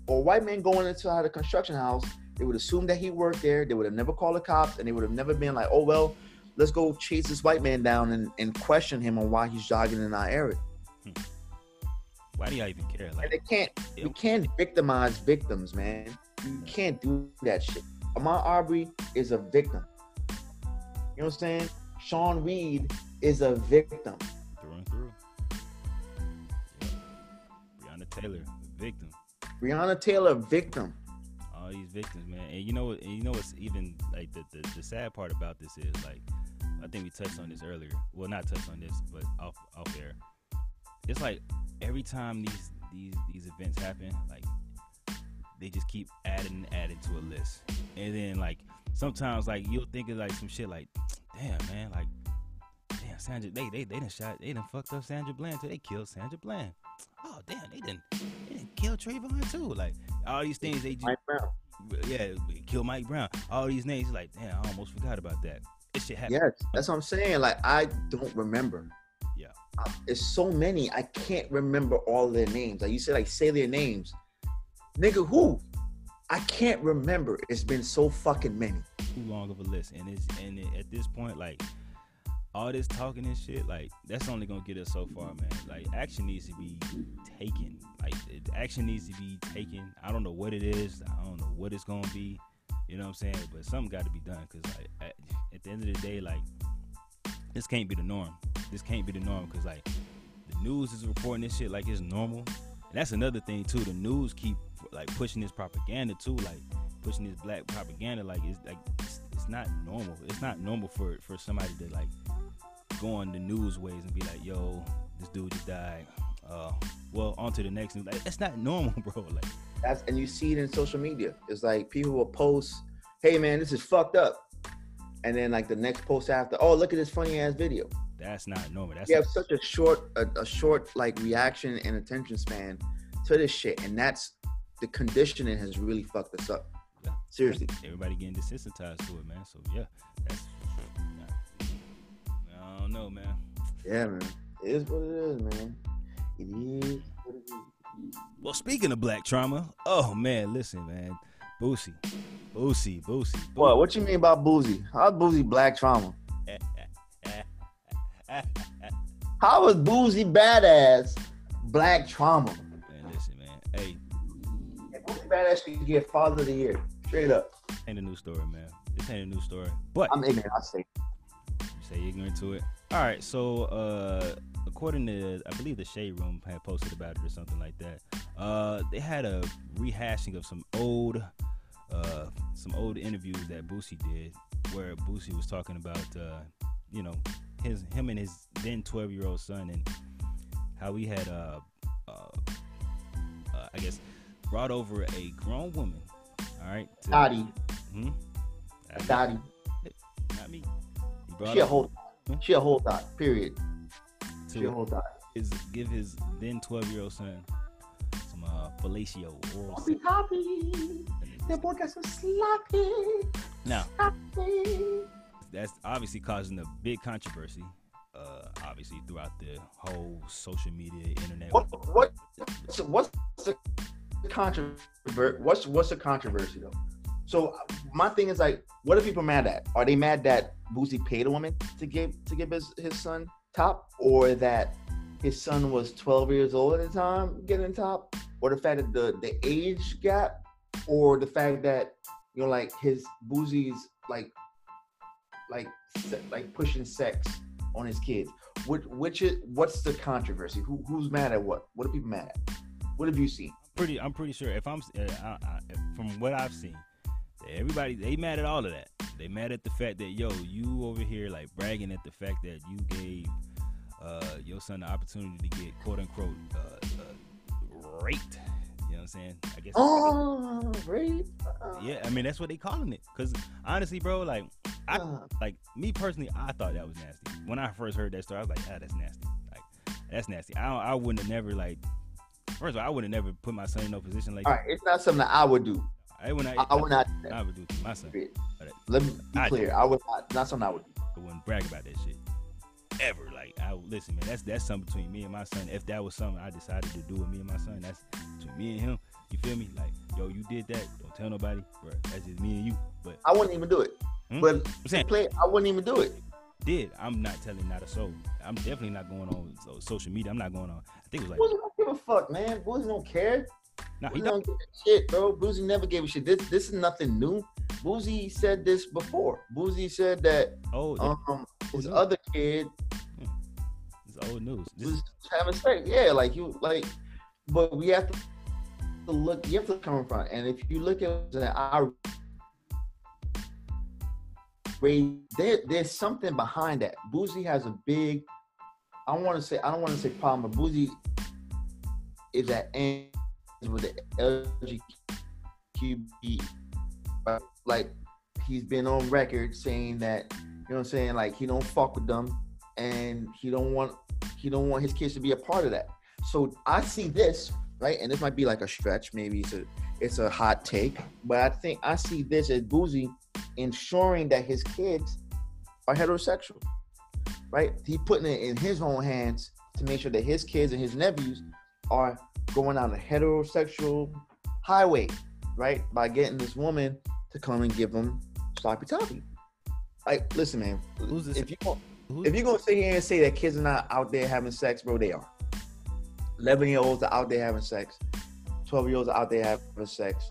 or a white man going into the construction house, they would assume that he worked there. They would have never called the cops, and they would have never been like, "Oh well, let's go chase this white man down and, and question him on why he's jogging in our area." Hmm. Why do y'all even care? And Like, they can't, we can't victimize victims, man. You can't do that shit. Ahmaud Arbery is a victim. You know what I'm saying? Sean Reed is a victim. through and through. Yeah. Breonna Taylor, victim. Breonna Taylor, victim. All these victims, man. And you know, what- and you know what's even like the, the the sad part about this is like, I think we touched on this earlier. Well, not touched on this, but off off air. It's like every time these these these events happen, like they just keep adding and adding to a list, and then like sometimes like you'll think of like some shit like, damn man, like. Damn, Sandra, they they they done shot, they done fucked up Sandra Bland too. They killed Sandra Bland. Oh damn, they didn't they didn't kill Trayvon too. Like all these things they just. Yeah, kill Mike Brown. All these names, like, damn, I almost forgot about that. This shit happened. Yes, that's what I'm saying. Like I don't remember. Yeah. Uh, It's so many. I can't remember all their names. Like you said, like say their names. Nigga, who? I can't remember. It's been so fucking many. Too long of a list, and it's and it, at this point, like, all this talking and shit, like, that's only gonna get us so far, man. Like, action needs to be taken. Like, action needs to be taken. I don't know what it is. I don't know what it's gonna be. You know what I'm saying? But something got to be done, cause like, at, at the end of the day, like, this can't be the norm. This can't be the norm, cause like, the news is reporting this shit like it's normal. And that's another thing too. The news keep like pushing this propaganda too, like pushing this black propaganda. Like it's like it's, it's not normal. It's not normal for for somebody to like go on the news ways and be like, "Yo, this dude just died." Uh, well, on to the next news. Like, that's not normal, [laughs] bro. Like That's and you see it in social media. It's like people will post, "Hey man, this is fucked up," and then like the next post after, "Oh, look at this funny ass video." that's not normal. That's You have such a short, a, a short like reaction and attention span to this shit, and that's the conditioning has really fucked us up. Yeah. Seriously. everybody getting desensitized to it, man. So yeah, that's. Don't know, man. Yeah, man. It is what it is, man. It is what it is. Well, speaking of black trauma, oh man, listen, man, Boosie, Boosie, Boosie. What? What you mean about Boosie? How's Boosie black trauma? How is Boosie Badazz black trauma? Man, listen, man. Hey, Boosie Badazz could get father of the year, straight up. ain't a new story, man. This ain't a new story. But I'm ignorant. I say. Say ignorant to it. All right, so uh according to I believe the Shade Room had posted about it or something like that. Uh they had a rehashing of some old uh some old interviews that Boosie did where Boosie was talking about uh you know his him and his then 12 year old son and how he had uh, uh, uh I guess brought over a grown woman all right to, Dottie. Hmm? Dottie. not me he brought She a over whole. She a whole dot. Period. She a to whole dot. his give his then 12 year old son some uh fellatio oral Sloppy sex. toppy. That boy got some sloppy. now Sloppy. that's obviously causing a big controversy uh obviously throughout the whole social media internet What? What? So what's the controversy? What's what's the controversy though? So my thing is like, what are people mad at? Are they mad that Boosie paid a woman to give to give his, his son top, or that his son was 12 years old at the time getting top, or the fact that the the age gap, or the fact that you know like his Boosie's like like like pushing sex on his kids. Which which is what's the controversy? Who who's mad at what? What are people mad at? What have you seen? pretty i'm pretty sure if i'm uh, I, I, from what i've seen everybody they mad at all of that they mad at the fact that yo you over here like bragging at the fact that you gave uh your son the opportunity to get quote unquote uh, uh raped you know what i'm saying i guess Oh, right. yeah i mean that's what they calling it because honestly bro like I- like me personally, I thought that was nasty. When I first heard that story, I was like, ah, that's nasty. Like, that's nasty. I I wouldn't have never like. First of all, I would have never put my son in no position like all right, it's not something that I would do. I would not. I, I would not. do. I would do it to my son. But Let me be I- clear. I would not. Not something I would do. I wouldn't brag about that shit ever. Like, I would listen, man. That's that's something between me and my son. If that was something I decided to do with me and my son, that's between me and him. You feel me? Like, yo, you did that. Don't tell nobody, bro. That's just me and you. But I wouldn't even do it. Hmm? But I'm saying, play. I wouldn't even do it. did I'm not telling not a soul. I'm definitely not going on social media. I'm not going on. I think it was like, Boosie don't give a fuck, man. Boys don't care. Nah, he don't. give a shit, bro. Boosie never gave a shit. This this is nothing new. Boosie said this before. Boosie said that Oh, um his news. other kid it's old news. This, was having sex. Yeah, like you like, but we have to, to look. You have to come from and if you look at our rate, there, there's something behind that. Boosie has a big. I don't want to say. I don't want to say problem, but Boosie is at ends with the. Right? Like he's been on record saying that you know what I'm saying. Like he don't fuck with them, and he don't want he don't want his kids to be a part of that. So I see this right, and this might be like a stretch, maybe it's a it's a hot take, but I think I see this as Boosie ensuring that his kids are heterosexual, right? He putting it in his own hands to make sure that his kids and his nephews are going on a heterosexual highway, right? By getting this woman to come and give them sloppy toppy. Like, listen, man. Who's this- If you if you're gonna sit here and say that kids are not out there having sex, bro, they are. 11 year olds are out there having sex. 12 year olds are out there having sex.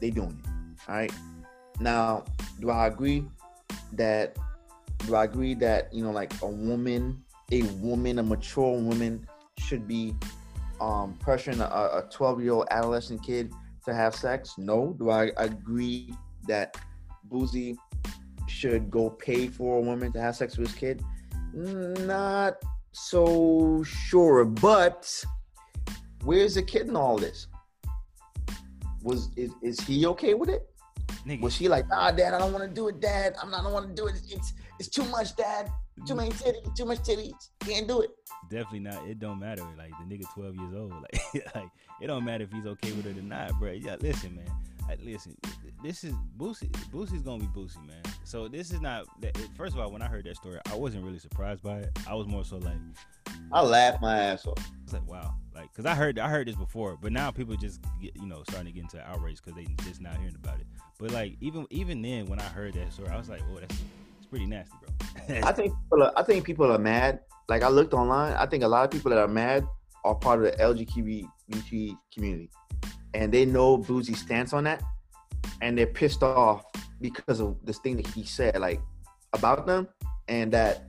They doing it. All right. Now, do I agree that do I agree that you know like a woman, a woman, a mature woman should be um, pressuring a 12 year old adolescent kid to have sex? No. Do I agree that Boosie should go pay for a woman to have sex with his kid? Not so sure. But where's the kid in all this? Was is, is he okay with it? Nigga. Was she like, ah, dad, I don't want to do it, dad. I'm not, I don't want to do it. It's it's too much, dad. Too many titties, too much titties. Can't do it. Definitely not. It don't matter. Like the nigga 12 years old. [laughs] Like, [laughs] like it don't matter if he's okay with it or not, bro. Yeah, listen, man. I, listen, this is Boosie. Boosie's gonna be Boosie, man. So this is not. First of all, when I heard that story, I wasn't really surprised by it. I was more so like, I laughed my ass off. It's like, wow, like, cause I heard I heard this before, but now people just get, you know, starting to get into outrage because they just not hearing about it. But like, even even then, when I heard that story, I was like, oh, that's it's pretty nasty, bro. [laughs] I think people are, I think people are mad. Like I looked online, I think a lot of people that are mad are part of the LGBT community, and they know Boosie's stance on that, and they're pissed off because of this thing that he said, like about them, and that.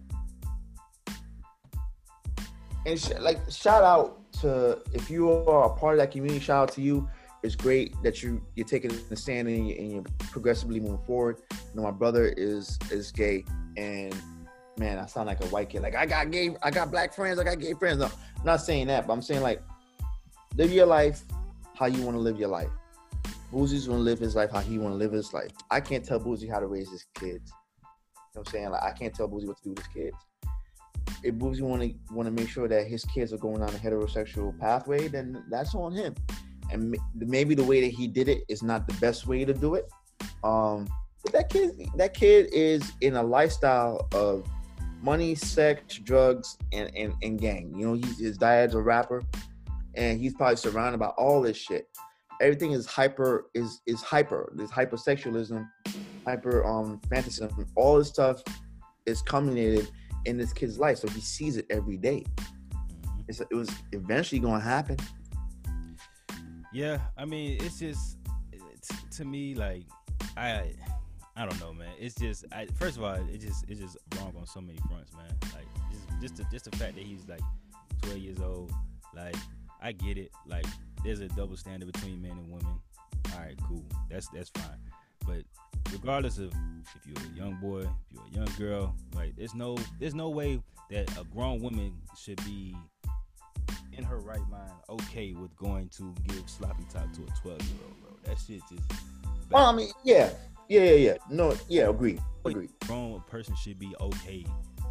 And sh- like shout out to if you are a part of that community, shout out to you. It's great that you you're taking the stand and, you, and you're progressively moving forward. You know, my brother is is gay, and man, I sound like a white kid. Like I got gay, I got black friends, I got gay friends. No, I'm not saying that, but I'm saying like live your life how you want to live your life. Boosie's gonna live his life how he want to live his life. I can't tell Boosie how to raise his kids. You know what I'm saying? Like I can't tell Boosie what to do with his kids. If Boosie want to make sure that his kids are going on a heterosexual pathway, then that's on him. And maybe the way that he did it is not the best way to do it. Um, but that kid, that kid is in a lifestyle of money, sex, drugs, and, and, and gang. You know, he's, his dad's a rapper, and he's probably surrounded by all this shit. Everything is hyper is is hyper. This hypersexualism, hyper um fantasism, all this stuff is culminated in this kid's life. So he sees it every day. It's, it was eventually going to happen. Yeah, I mean, it's just it's, to me like I I don't know, man. It's just I, first of all, it just it's just wrong on so many fronts, man. Like just just the, just the fact that he's like 12 years old. Like I get it. Like there's a double standard between men and women. All right, cool. That's that's fine. But regardless of if you're a young boy, if you're a young girl, like there's no there's no way that a grown woman should be in her right mind okay with going to give sloppy top to a 12 year old, bro. That shit just. Well, I mean, yeah, yeah, yeah, yeah. No, yeah, agree, agree. Grown person should be okay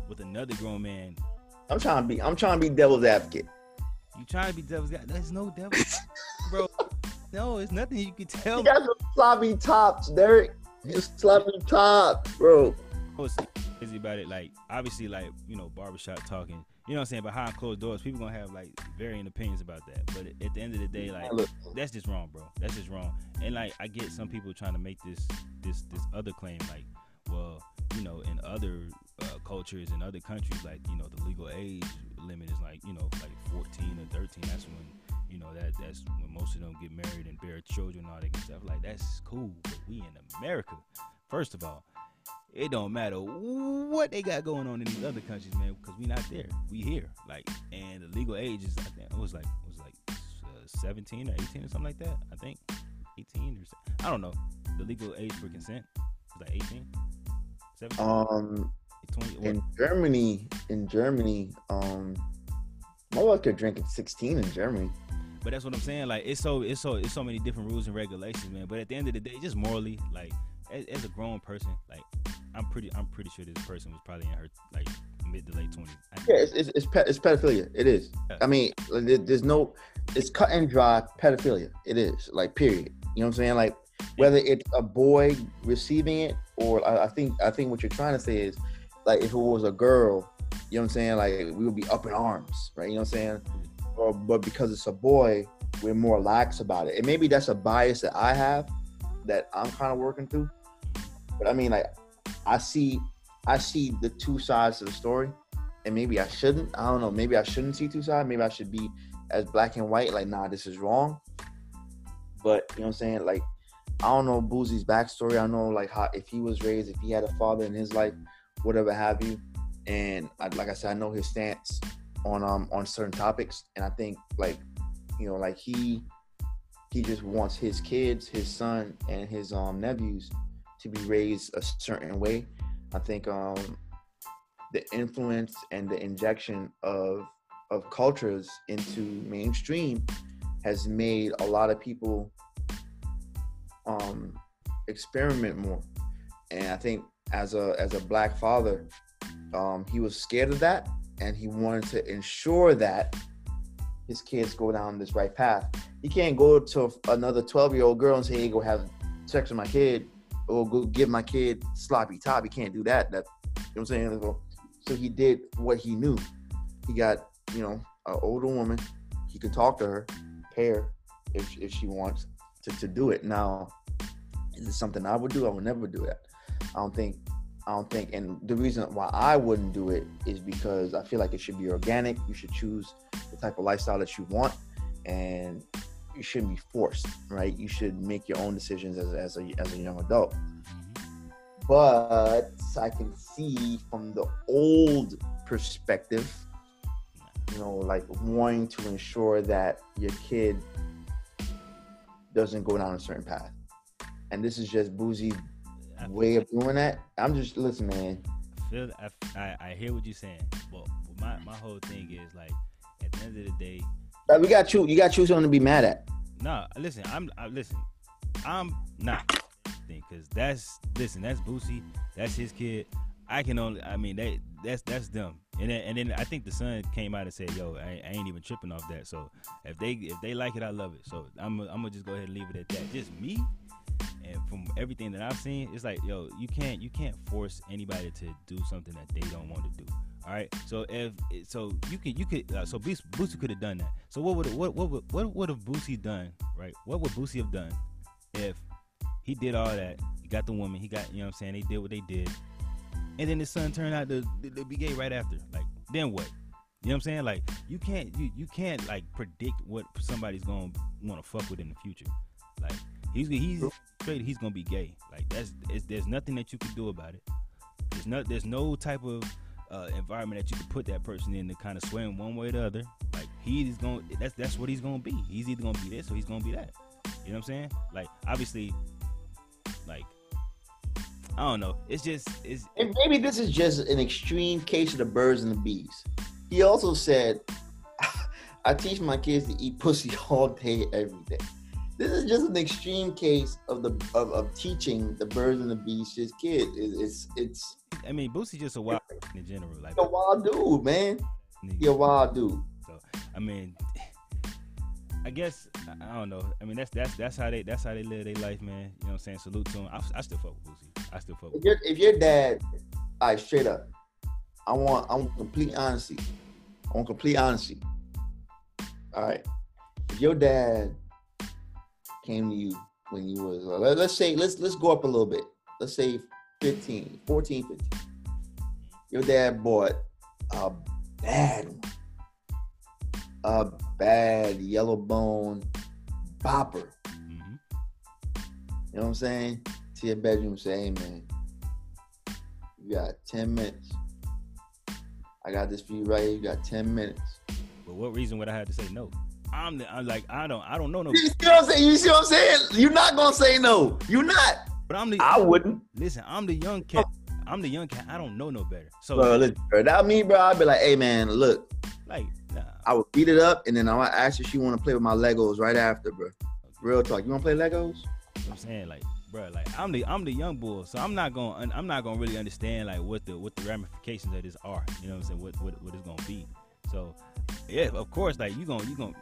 with another grown man. I'm trying to be. I'm trying to be devil's advocate. You trying to be devil's advocate? There's no devil, [laughs] bro. No, it's nothing you can tell. You got some sloppy tops, Derrick. You just sloppy tops, bro. What's crazy about it? Like, obviously, like you know, barbershop talking you know what I'm saying, behind closed doors, people gonna have like varying opinions about that. But at the end of the day, like that's just wrong, bro. That's just wrong. And like I get some people trying to make this this this other claim, like, well, you know, in other uh, cultures in other countries, like you know, the legal age limit is like you know like 14 or 13. That's when you know that that's when most of them get married and bear children and all that stuff. Like that's cool, but we in America, first of all it don't matter what they got going on in these other countries, man, because we not there. We here, like, and the legal age is I think it was like it was like uh, 17 or 18 or something like that. I think 18 or I don't know. The legal age for consent was like 18, 17. Um, 20, in Germany, in Germany, um, my wife could drink at 16 in Germany. But that's what I'm saying. Like it's so it's so it's so many different rules and regulations, man. But at the end of the day, just morally, like as, as a grown person, like I'm pretty I'm pretty sure this person was probably in her like mid to late twenties. Yeah, it's it's it's, it's pedophilia. It is. Yeah. I mean, there's no it's cut and dry pedophilia. It is like period. You know what I'm saying? Like whether it's a boy receiving it or I, I think I think what you're trying to say is like if it was a girl, you know what I'm saying? Like we would be up in arms, right? You know what I'm saying? Or but because it's a boy, we're more lax about it. And maybe that's a bias that I have that I'm kind of working through. But I mean, like I see I see the two sides of the story, and maybe I shouldn't. I don't know. Maybe I shouldn't see two sides. Maybe I should be as black and white. Like, nah, this is wrong. But you know what I'm saying? Like, I don't know Boosie's backstory. I know like how if he was raised, if he had a father in his life, whatever have you. And I, like I said, I know his stance on um on certain topics, and I think like you know like he he just wants his kids, his son, and his um nephews to be raised a certain way. I think um the influence and the injection of of cultures into mainstream has made a lot of people um experiment more and i think as a as a black father um he was scared of that and he wanted to ensure that his kids go down this right path. He can't go to another 12 year old girl and say hey go have sex with my kid or go give my kid sloppy top. He can't do that. That you know what i'm saying? So he did what he knew. He got you know an older woman. He could talk to her pay her if, if she wants to, to do it. Now is it something i would do? I would never do that i don't think i don't think and the reason why i wouldn't do it is because i feel like it should be organic. You should choose the type of lifestyle that you want and you shouldn't be forced right? You should make your own decisions as, as, a, as a young adult. But i can see from the old perspective you know, like wanting to ensure that your kid doesn't go down a certain path. And this is just Boosie way of doing that. I'm just listen, man. I feel I, I, hear what you're saying, but my, my whole thing is like at the end of the day, like we got you. You got you something to be mad at. No, nah, listen. I'm I, listen. I'm not because that's listen. That's Boosie. That's his kid. I can only. I mean, they that's that's them. And then, and then I think the son came out and said, "Yo, I, I, ain't even tripping off that." So if they if they like it, I love it. So I'm I'm gonna just go ahead and leave it at that. Just me, and from everything that I've seen, it's like, yo, you can't you can't force anybody to do something that they don't want to do. All right. So if so, you could you could uh, so Boosie could have done that. So what would what what what would have Boosie done? Right. What would Boosie have done if he did all that? He got the woman. He got you know what I'm saying. They did what they did and then his son turned out to, to be gay right after. Like, then what? You know what I'm saying? Like, you can't you, you can't like predict what somebody's gonna want to fuck with in the future. Like, he's he's straight. He's gonna be gay. Like, that's there's nothing that you can do about it. There's no there's no type of uh, environment that you can put that person in to kind of sway him one way or the other. Like, he's gonna that's that's what he's gonna be. He's either gonna be this or he's gonna be that. You know what I'm saying? Like, obviously, like I don't know. It's just it's. And maybe this is just an extreme case of the birds and the bees. He also said, [laughs] "I teach my kids to eat pussy [laughs] all day, every day." This is just an extreme case of the of, of teaching the birds and the bees his kid. It, it's it's. I mean, Boosie just a wild in general. Like a wild dude, man. He a wild dude. So I mean, I guess I don't know. I mean, that's that's that's how they that's how they live their life, man. You know what I'm saying? Salute to them. I, I still fuck with Boosie. I still fuck. If, your, if your dad, all right, straight up, I want I want complete honesty. I want complete honesty. All right, if your dad came to you when you was uh, let, us say let's let's go up a little bit. Let's say 15, 14, 15. Your dad bought a bad one, a bad yellow bone bopper. Mm-hmm. You know what I'm saying? to your bedroom say, hey man, you got 10 minutes. I got this for you right here. You got 10 minutes. But what reason would I have to say no? I'm, the, I'm like, I don't, I don't know no. You see what I'm saying? You see what I'm saying? You're not gonna say no. You're not. But I'm the. I wouldn't. Listen, I'm the young cat. I'm the young cat. I don't know no better. So, bro, listen, bro, that me, bro. I'd be like, hey man, look. Like, nah. I would beat it up, and then I would ask if she want to play with my Legos right after, bro. Real talk. You want to play Legos? I'm saying like bro, like I'm the I'm the young bull, so I'm not gonna I'm not gonna really understand like what the what the ramifications of this are. You know what I'm saying? What what what it's gonna be. So yeah, of course, like you gonna you gonna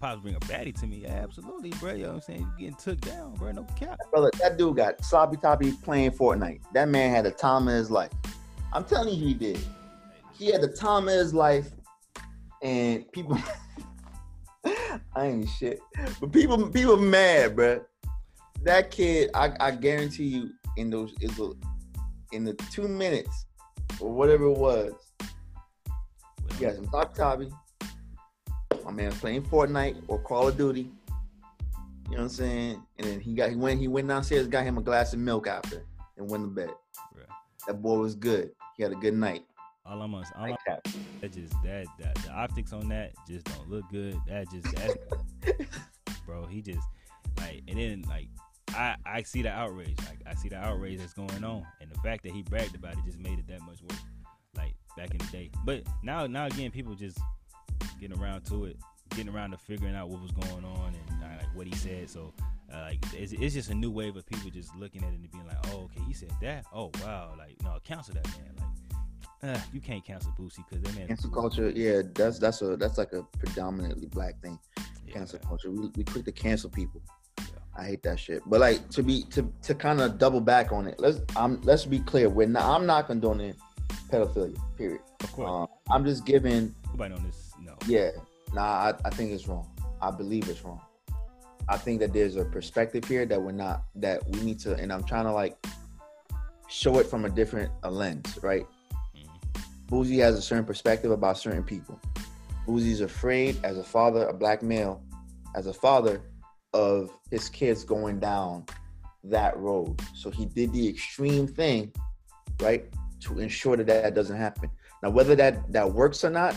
pops bring a baddie to me. Yeah, absolutely, bro. You know what I'm saying? You getting took down, bro. No cap. Brother, that dude got sloppy toppy playing Fortnite. That man had a time of his life. I'm telling you, he did. He had the time of his life, and people. [laughs] I ain't shit, but people people mad, bro that kid, I, I guarantee you, in those in the two minutes or whatever it was, he got some Doc Tabby. My man playing Fortnite or Call of Duty. You know what I'm saying? And then he got he went he went downstairs, got him a glass of milk after, and went to bed. That boy was good. He had a good night. All I'm on, all I'm, that just that, that the optics on that just don't look good. That just that's [laughs] bro. He just like and then like I I see the outrage. Like I see the outrage that's going on, and the fact that he bragged about it just made it that much worse. Like back in the day, but now now again, people just getting around to it, getting around to figuring out what was going on and uh, like what he said. So uh, like it's, it's, just a new wave of people just looking at it and being like, oh okay, he said that. Oh wow, like no, cancel that man. Like uh, you can't cancel Boosie because that man. Cancel culture, yeah, that's that's a that's like a predominantly black thing. Yeah, cancel culture. We we quick to cancel people. Yeah. I hate that shit. But like to be to to kind of double back on it. Let's um let's be clear. We're not. I'm not condoning pedophilia. Period. Of course. Um, I'm just giving. Nobody on this. No. Yeah. Nah. I, I think it's wrong. I believe it's wrong. I think that there's a perspective here that we're not that we need to, and I'm trying to like show it from a different a lens, right? Mm-hmm. Boosie has a certain perspective about certain people. Boosie's afraid as a father, a black male, as a father of his kids going down that road. So he did the extreme thing, right, to ensure that that doesn't happen. Now, whether that that works or not,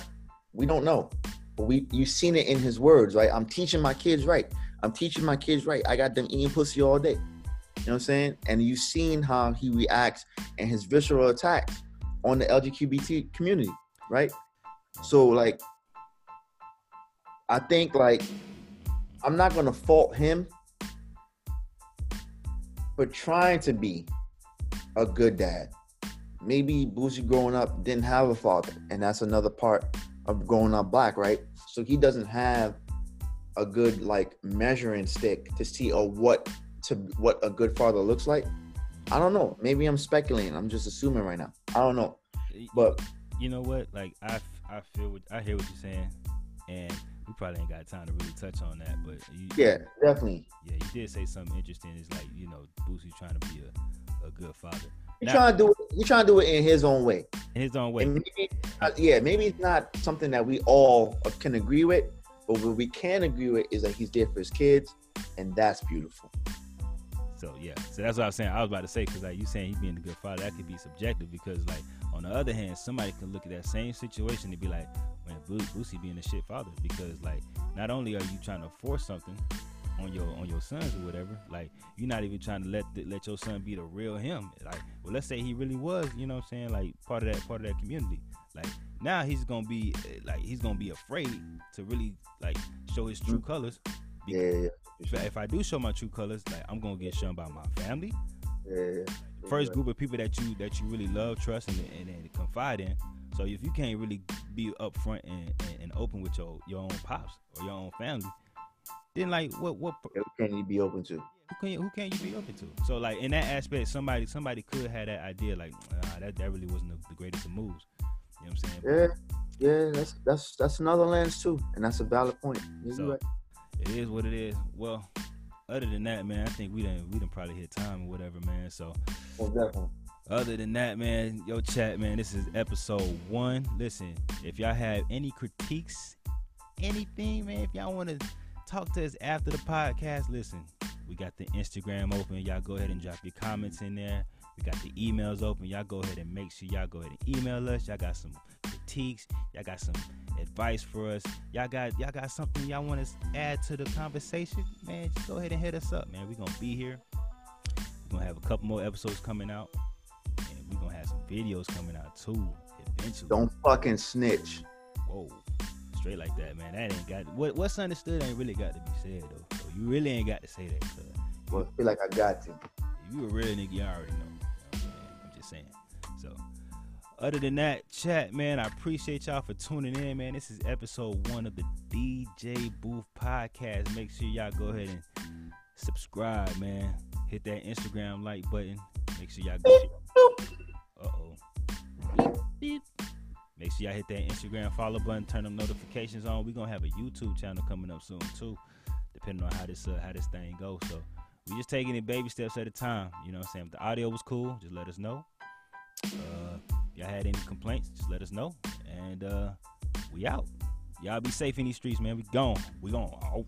we don't know. But we you've seen it in his words, right? I'm teaching my kids right. I'm teaching my kids right. I got them eating pussy all day. You know what I'm saying? And you've seen how he reacts and his visceral attacks on the LGBT community, right? So like I think like I'm not gonna fault him for trying to be a good dad. Maybe Boosie growing up didn't have a father, and that's another part of growing up black, right? So he doesn't have a good like measuring stick to see or what to what a good father looks like. I don't know. Maybe I'm speculating. I'm just assuming right now. I don't know. But you know what? Like I, I feel what I hear what you're saying, and we probably ain't got time to really touch on that. But you, yeah, definitely. Yeah, you did say something interesting. It's like you know, Boosie's trying to be a, a good father. He's now, trying to do it. He's trying to do it in his own way. In his own way. Maybe, yeah, maybe it's not something that we all can agree with, but what we can agree with is that he's there for his kids, and that's beautiful. So yeah, so that's what I was saying. I was about to say because like you saying he being a good father, that could be subjective because like on the other hand, somebody can look at that same situation and be like, man, Bo- Boosie being a shit father because like not only are you trying to force something on your on your sons or whatever, like you're not even trying to let the, let your son be the real him. Like, well, let's say he really was, you know what I'm saying, like part of that part of that community. Like now he's gonna be eh, like he's gonna be afraid to really like show his true colors. yeah, yeah. If, if I do show my true colors, like I'm gonna get shunned by my family. Yeah. First group of people that you that you really love, trust, and, and, and confide in. So if you can't really be upfront and, and, and, open with your your own pops or your own family, then like what what who can you be open to? Who can you, who can you be open to? So like in that aspect, somebody somebody could have that idea like that that really wasn't the, the greatest of moves. You know what I'm saying? Yeah, yeah, that's that's that's another lens too, and that's a valid point. so, right it is what it is. Well, other than that, man, I think we didn't we didn't probably hit time or whatever, man. So, well, definitely. Other than that, man, yo, chat, man, this is episode one. Listen, if y'all have any critiques, anything, man, if y'all want to talk to us after the podcast, listen, we got the Instagram open. Y'all go ahead and drop your comments in there. We got the emails open. Y'all go ahead and make sure y'all go ahead and email us. Y'all got some critiques. Y'all got some advice for us. Y'all got y'all got something y'all want to add to the conversation, man? Just go ahead and hit us up, man. We're gonna be here. We're gonna have a couple more episodes coming out, and we're gonna have some videos coming out too. Eventually. Don't fucking snitch. Whoa, straight like that, man. That ain't got what what's understood ain't really got to be said though. So you really ain't got to say that. Cause well, I feel like I got to. If you a real nigga, you already know. You know I'm just saying. So other than that, chat, man, I appreciate y'all for tuning in, man. This is episode one of the DJ Booth podcast. Make sure y'all go ahead and subscribe, man. Hit that Instagram like button. Make sure y'all go. Uh oh. Make sure y'all hit that Instagram follow button, turn them notifications on. We're gonna have a YouTube channel coming up soon too, depending on how this uh, how this thing goes. So we just taking it baby steps at a time. You know what I'm saying? If the audio was cool, just let us know. Uh, y'all had any complaints, just let us know. And uh, we out. Y'all be safe in these streets, man. We gone. We gone. Oh.